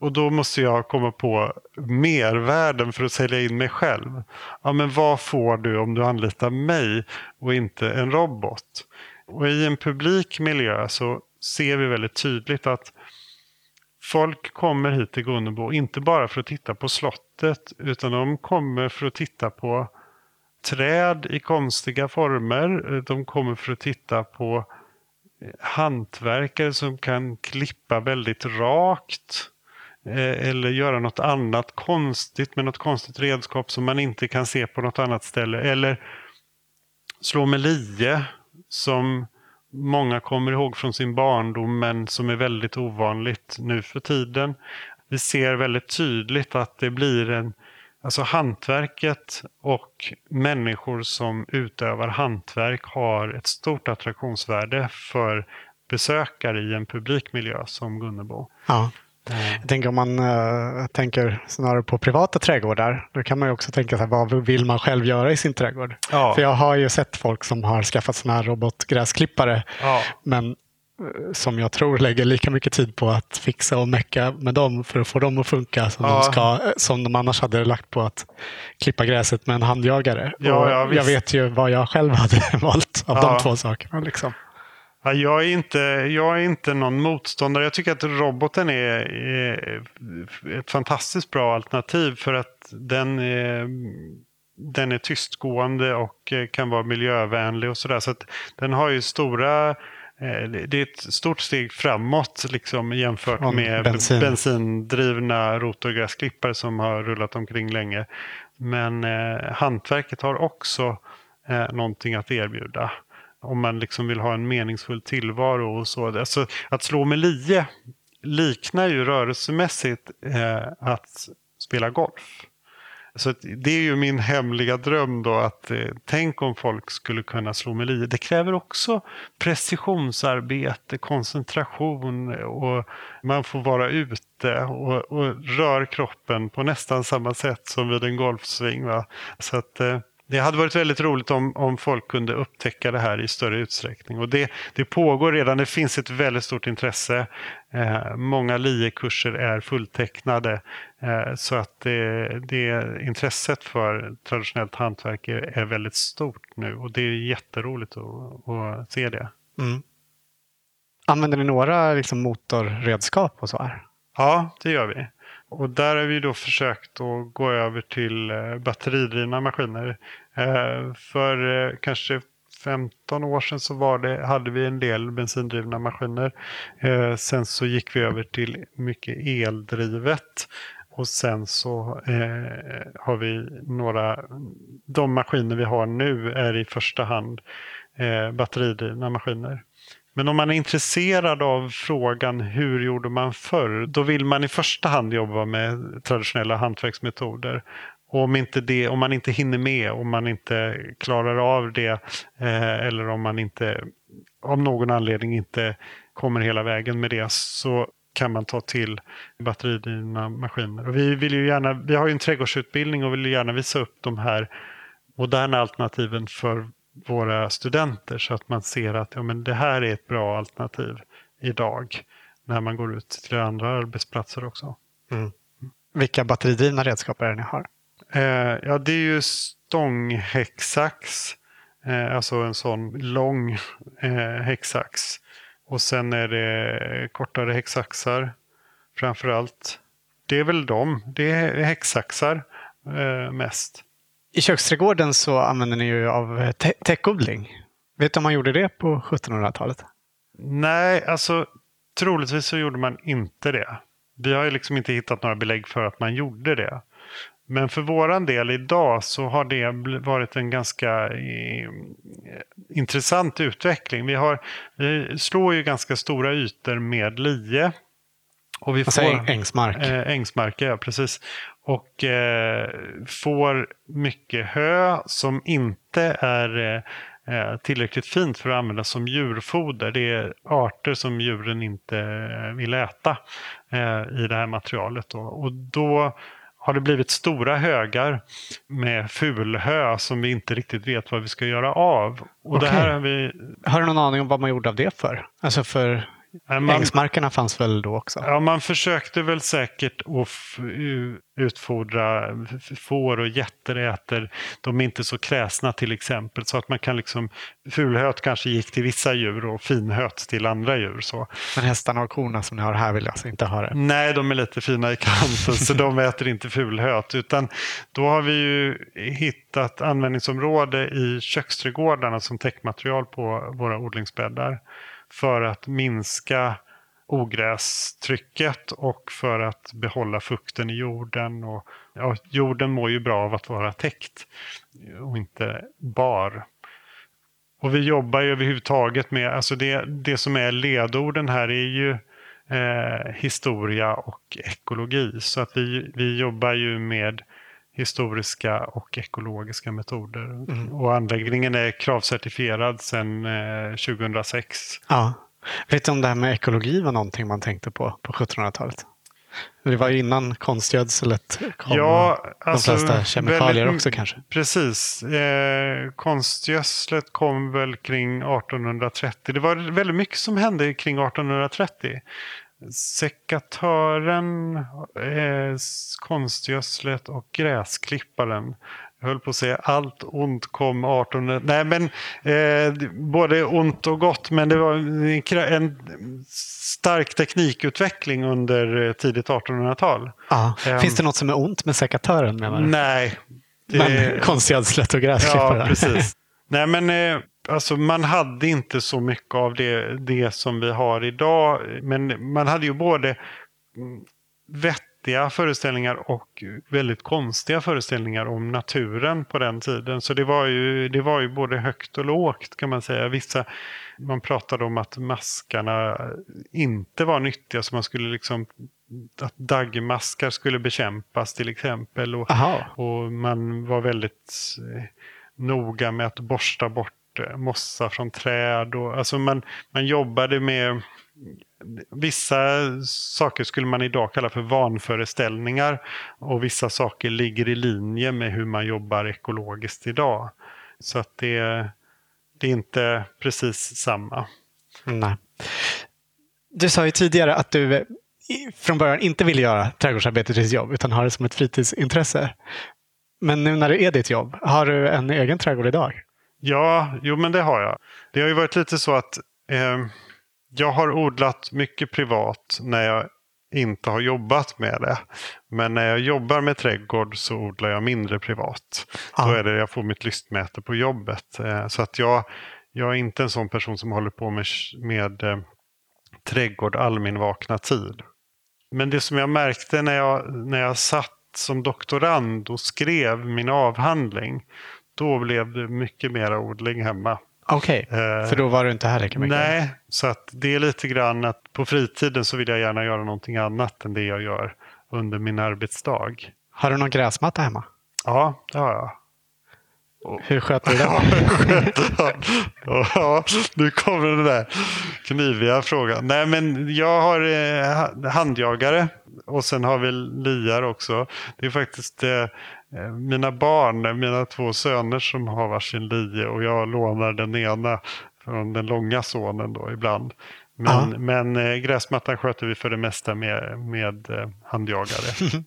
Och då måste jag komma på mervärden för att sälja in mig själv. Ja, men vad får du om du anlitar mig och inte en robot? Och i en publik miljö så ser vi väldigt tydligt att folk kommer hit till Gunnebo inte bara för att titta på slottet utan de kommer för att titta på träd i konstiga former. De kommer för att titta på eh, hantverkare som kan klippa väldigt rakt. Eh, eller göra något annat konstigt med något konstigt redskap som man inte kan se på något annat ställe. Eller slå med lie som många kommer ihåg från sin barndom men som är väldigt ovanligt nu för tiden. Vi ser väldigt tydligt att det blir en Alltså hantverket och människor som utövar hantverk har ett stort attraktionsvärde för besökare i en publikmiljö som Gunnebo. Ja. Jag tänker om man uh, tänker snarare på privata trädgårdar, då kan man ju också tänka sig vad vill man själv göra i sin trädgård? Ja. För jag har ju sett folk som har skaffat sådana här robotgräsklippare, ja. men uh, som jag tror lägger lika mycket tid på att fixa och mecka med dem för att få dem att funka som, ja. de, ska, eh, som de annars hade lagt på att klippa gräset med en handjagare. Ja, jag vet ju vad jag själv hade <laughs> valt av de två sakerna. Liksom. Ja, jag, är inte, jag är inte någon motståndare. Jag tycker att roboten är, ett fantastiskt bra alternativ för att den är, den är tystgående och kan vara miljövänlig och sådär. Så, så den har ju stora eh, det är ett stort steg framåt liksom, jämfört Om med bensin. bensindrivna rotorgräsklippare som har rullat omkring länge. Men eh, hantverket har också eh, någonting att erbjuda om man liksom vill ha en meningsfull tillvaro och så. Alltså, att slå med lie liknar ju rörelsemässigt eh, att spela golf. Så det är ju min hemliga dröm då att eh, tänk om folk skulle kunna slå med lie. Det kräver också precisionsarbete, koncentration och man får vara ute och, och rör kroppen på nästan samma sätt som vid en golfsving. Va? Så att eh, det hade varit väldigt roligt om, om folk kunde upptäcka det här i större utsträckning. Och det, det pågår redan, det finns ett väldigt stort intresse. Eh, många LIE-kurser är fulltecknade. Eh, så att det, det, intresset för traditionellt hantverk är, är, väldigt stort nu. Och det är jätteroligt att, att se det. Mm. Använder ni några liksom, motorredskap och så här? Ja, det gör vi. Och där har vi då försökt att gå över till eh, batteridrivna maskiner. Eh, för eh, kanske 15 år sedan så var det, hade vi en del bensindrivna maskiner. Sen så gick vi över till mycket eldrivet. Och sen så eh, har vi några, de maskiner vi har nu är i första hand eh, batteridrivna maskiner. Men om man är intresserad av frågan hur gjorde man förr? Då vill man i första hand jobba med traditionella hantverksmetoder. Och om, inte det, om man inte hinner med, om man inte klarar av det eh, eller om man inte av någon anledning inte kommer hela vägen med det så kan man ta till batteridrivna maskiner. Och vi, vill ju gärna, vi har ju en trädgårdsutbildning och vill gärna visa upp de här moderna alternativen för våra studenter så att man ser att ja, men det här är ett bra alternativ idag när man går ut till andra arbetsplatser också. Mm. Vilka batteridrivna redskap är det ni har? Eh, ja, det är ju stånghäcksax, eh, alltså en sån lång eh, häcksax. Och sen är det kortare häcksaxar framför allt. Det är väl de, det är häcksaxar eh, mest. I köksträdgården så använder ni ju av te täckodling. Vet du om man gjorde det på 1700-talet? Nej, alltså troligtvis så gjorde man inte det. Vi har ju liksom inte hittat några belägg för att man gjorde det. Men för våran del idag så har det varit en ganska eh, intressant utveckling. Vi, har, vi slår ju ganska stora ytor med lie. Och vi alltså får, ängsmark. Eh, ängsmark, ja precis och eh, får mycket hö som inte är eh, tillräckligt fint för att användas som djurfoder. Det är arter som djuren inte vill äta eh, i det här materialet. Då. Och då har det blivit stora högar med fulhö som vi inte riktigt vet vad vi ska göra av. Och Okej. det här har vi... Har du någon aning om vad man gjorde av det för? Alltså för eh, Man, ängsmarkerna fanns väl då också? ja, man försökte väl säkert att utfodra får och getter äter de är inte så kräsna till exempel. Så att man kan liksom, fulhöt kanske gick till vissa djur och finhöt till andra djur. Så. Men hästarna och korna som ni har här vill jag alltså inte ha det. Nej, de är lite fina i kanten så de äter inte fulhöt. Utan då har vi ju hittat användningsområde i köksträdgårdarna som täckmaterial på våra odlingsbäddar. För att minska ogrästrycket och för att behålla fukten i jorden. Och, ja, jorden mår ju bra av att vara täckt och inte bar. Och vi jobbar ju överhuvudtaget med, alltså det, det som är ledorden här är ju eh, historia och ekologi. Så att vi, vi jobbar ju med historiska och ekologiska metoder. Mm. Och anläggningen är kravcertifierad sedan eh, 2006. Ja. Vet du om det här med ekologi var någonting man tänkte på på 1700-talet? Det var innan konstgödselet kom. Ja, de alltså, flesta kemikalier väldigt- också kanske. Precis. Eh, konstgödslet kom väl kring 1830. Det var väldigt mycket som hände kring 1830. Sekatören, eh, konstgödslet och gräsklipparen. Jag höll på att säga allt ont kom 1800... Nej, men eh, både ont och gott. Men det var en, stark teknikutveckling under eh, tidigt 1800-tal. Ja. Ehm. Finns det något som är ont med sekatören menar du? Nej. det- Men <laughs> konstgödslet och gräsklippare? Ja, precis. Nej, men eh, alltså, man hade inte så mycket av det, det som vi har idag. Men man hade ju både mm, vettiga föreställningar och väldigt konstiga föreställningar om naturen på den tiden. Så det var ju, det var ju både högt och lågt kan man säga. Vissa, man pratade om att maskarna inte var nyttiga så man skulle liksom att daggmaskar skulle bekämpas till exempel. Och, och man var väldigt eh, noga med att borsta bort Eh, mossa från träd. Och, alltså man, man jobbade med Vissa saker skulle man idag kalla för vanföreställningar och vissa saker ligger i linje med hur man jobbar ekologiskt idag. Så att det, det är inte precis samma. Nej. Du sa ju tidigare att du eh, från början inte ville göra trädgårdsarbete till ditt jobb utan har det som ett fritidsintresse. Men nu när det är ditt jobb, har du en egen trädgård idag? Ja, jo men det har jag. Det har ju varit lite så att eh, jag har odlat mycket privat när jag inte har jobbat med det. Men när jag jobbar med trädgård så odlar jag mindre privat. Ja. Då är det jag får mitt lystmäte på jobbet. Eh, så att jag, jag är inte en sån person som håller på med, med eh, trädgård all min vakna tid. Men det som jag märkte när jag, när jag satt som doktorand och skrev min avhandling. Då blev det mycket mera odling hemma. Okej, Eh, för då var du inte här lika mycket? Nej, så att det är lite grann att på fritiden så vill jag gärna göra någonting annat än det jag gör under min arbetsdag. Har du någon gräsmatta hemma? Ja, det har jag. Hur sköter du <laughs> Ja, den? ja, nu kommer den där kniviga frågan. Nej, men jag har eh, ha- handjagare och sen har vi liar också. Det är faktiskt eh, mina barn, mina två söner som har varsin lie och jag lånar den ena från den långa sonen då ibland. Men, Ja. men eh, gräsmattan sköter vi för det mesta med, med eh, handjagare. <laughs>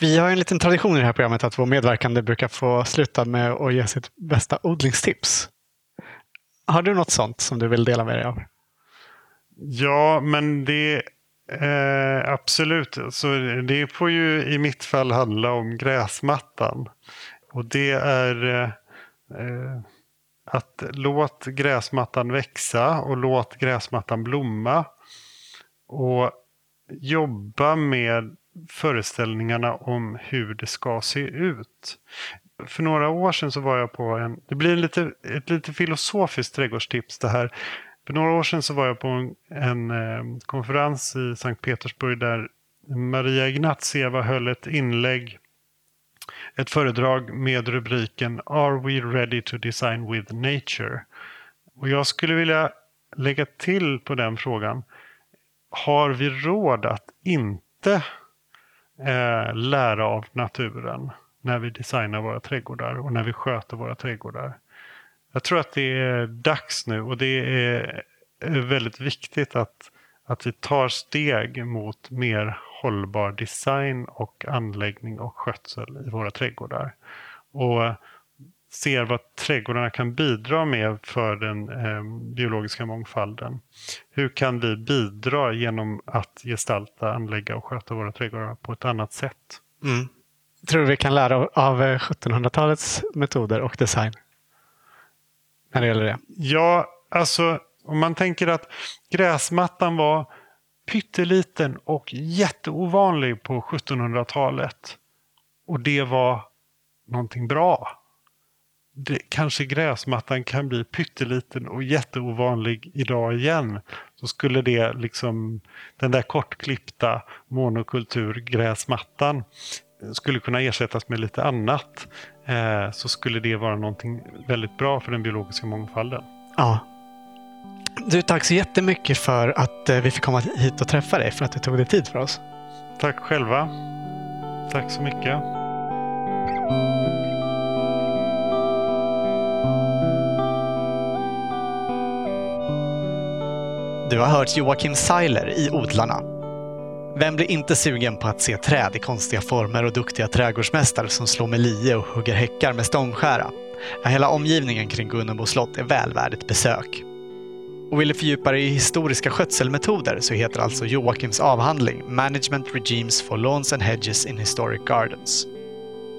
Vi har en liten tradition i det här programmet att vår medverkande brukar få sluta med att ge sitt bästa odlingstips. Har du något sånt som du vill dela med dig av? Ja, men det eh, absolut. Så det får ju i mitt fall handla om gräsmattan. Och det är eh, att låt gräsmattan växa och låt gräsmattan blomma. Och jobba med föreställningarna om hur det ska se ut. För några år sedan så var jag på en, det blir lite, ett lite filosofiskt trädgårdstips det här. För några år sedan så var jag på en, en eh, konferens i Sankt Petersburg där Maria Ignatieva höll ett inlägg, ett föredrag med rubriken Are we ready to design with nature? Och jag skulle vilja lägga till på den frågan. Har vi råd att inte eh, lära av naturen när vi designar våra trädgårdar och när vi sköter våra trädgårdar. Jag tror att det är dags nu och det är väldigt viktigt att, att vi tar steg mot mer hållbar design och anläggning och skötsel i våra trädgårdar. Och ser vad trädgårdarna kan bidra med för den eh, biologiska mångfalden. Hur kan vi bidra genom att gestalta, anlägga och sköta våra trädgårdar på ett annat sätt? Mm. Tror du vi kan lära av 1700-talets metoder och design? När det gäller det. Ja, alltså om man tänker att gräsmattan var pytteliten och jätteovanlig på 1700-talet. Och det var någonting bra det, kanske gräsmattan kan bli pytteliten och jätteovanlig idag igen. Så skulle det liksom, den där kortklippta monokulturgräsmattan skulle kunna ersättas med lite annat. Eh, så skulle det vara någonting väldigt bra för den biologiska mångfalden. Ja. Du, tack så jättemycket för att eh, vi fick komma hit och träffa dig, för att du tog dig tid för oss. Tack själva. Tack så mycket. Du har hört Joakim Seiler i Odlarna. Vem blir inte sugen på att se träd i konstiga former och duktiga trädgårdsmästare som slår med lie och hugger häckar med stångskära? Ja, hela omgivningen kring Gunnebo slott är väl värd ett besök. Och vill du fördjupa dig i historiska skötselmetoder så heter alltså Joakims avhandling Management Regimes for Lawns and Hedges in Historic Gardens.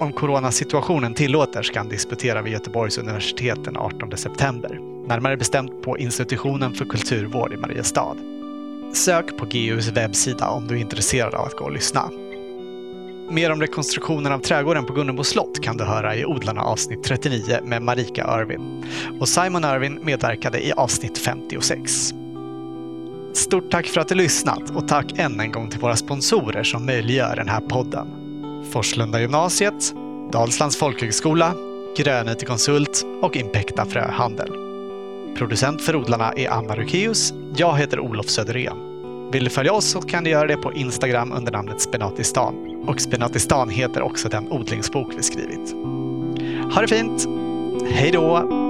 Om coronasituationen tillåter ska han disputera vid Göteborgs universitet den 18 september. Närmare bestämt på institutionen för kulturvård i Mariestad. Sök på GUs webbsida om du är intresserad av att gå och lyssna. Mer om rekonstruktionen av trädgården på Gunnebo slott kan du höra i Odlarna avsnitt 39 med Marika Irvin. Och Simon Irvin medverkade i avsnitt 56. Stort tack för att du lyssnat och tack än en gång till våra sponsorer som möjliggör den här podden. Forslunda gymnasiet, Dalslands folkhögskola, Grönite-konsult och Impecta Fröhandel. Producent för odlarna är Anna Rukeus. Jag heter Olof Söderén. Vill du följa oss så kan du göra det på Instagram under namnet Spenatistan. Och Spenatistan heter också den odlingsbok vi skrivit. Ha det fint! Hej då!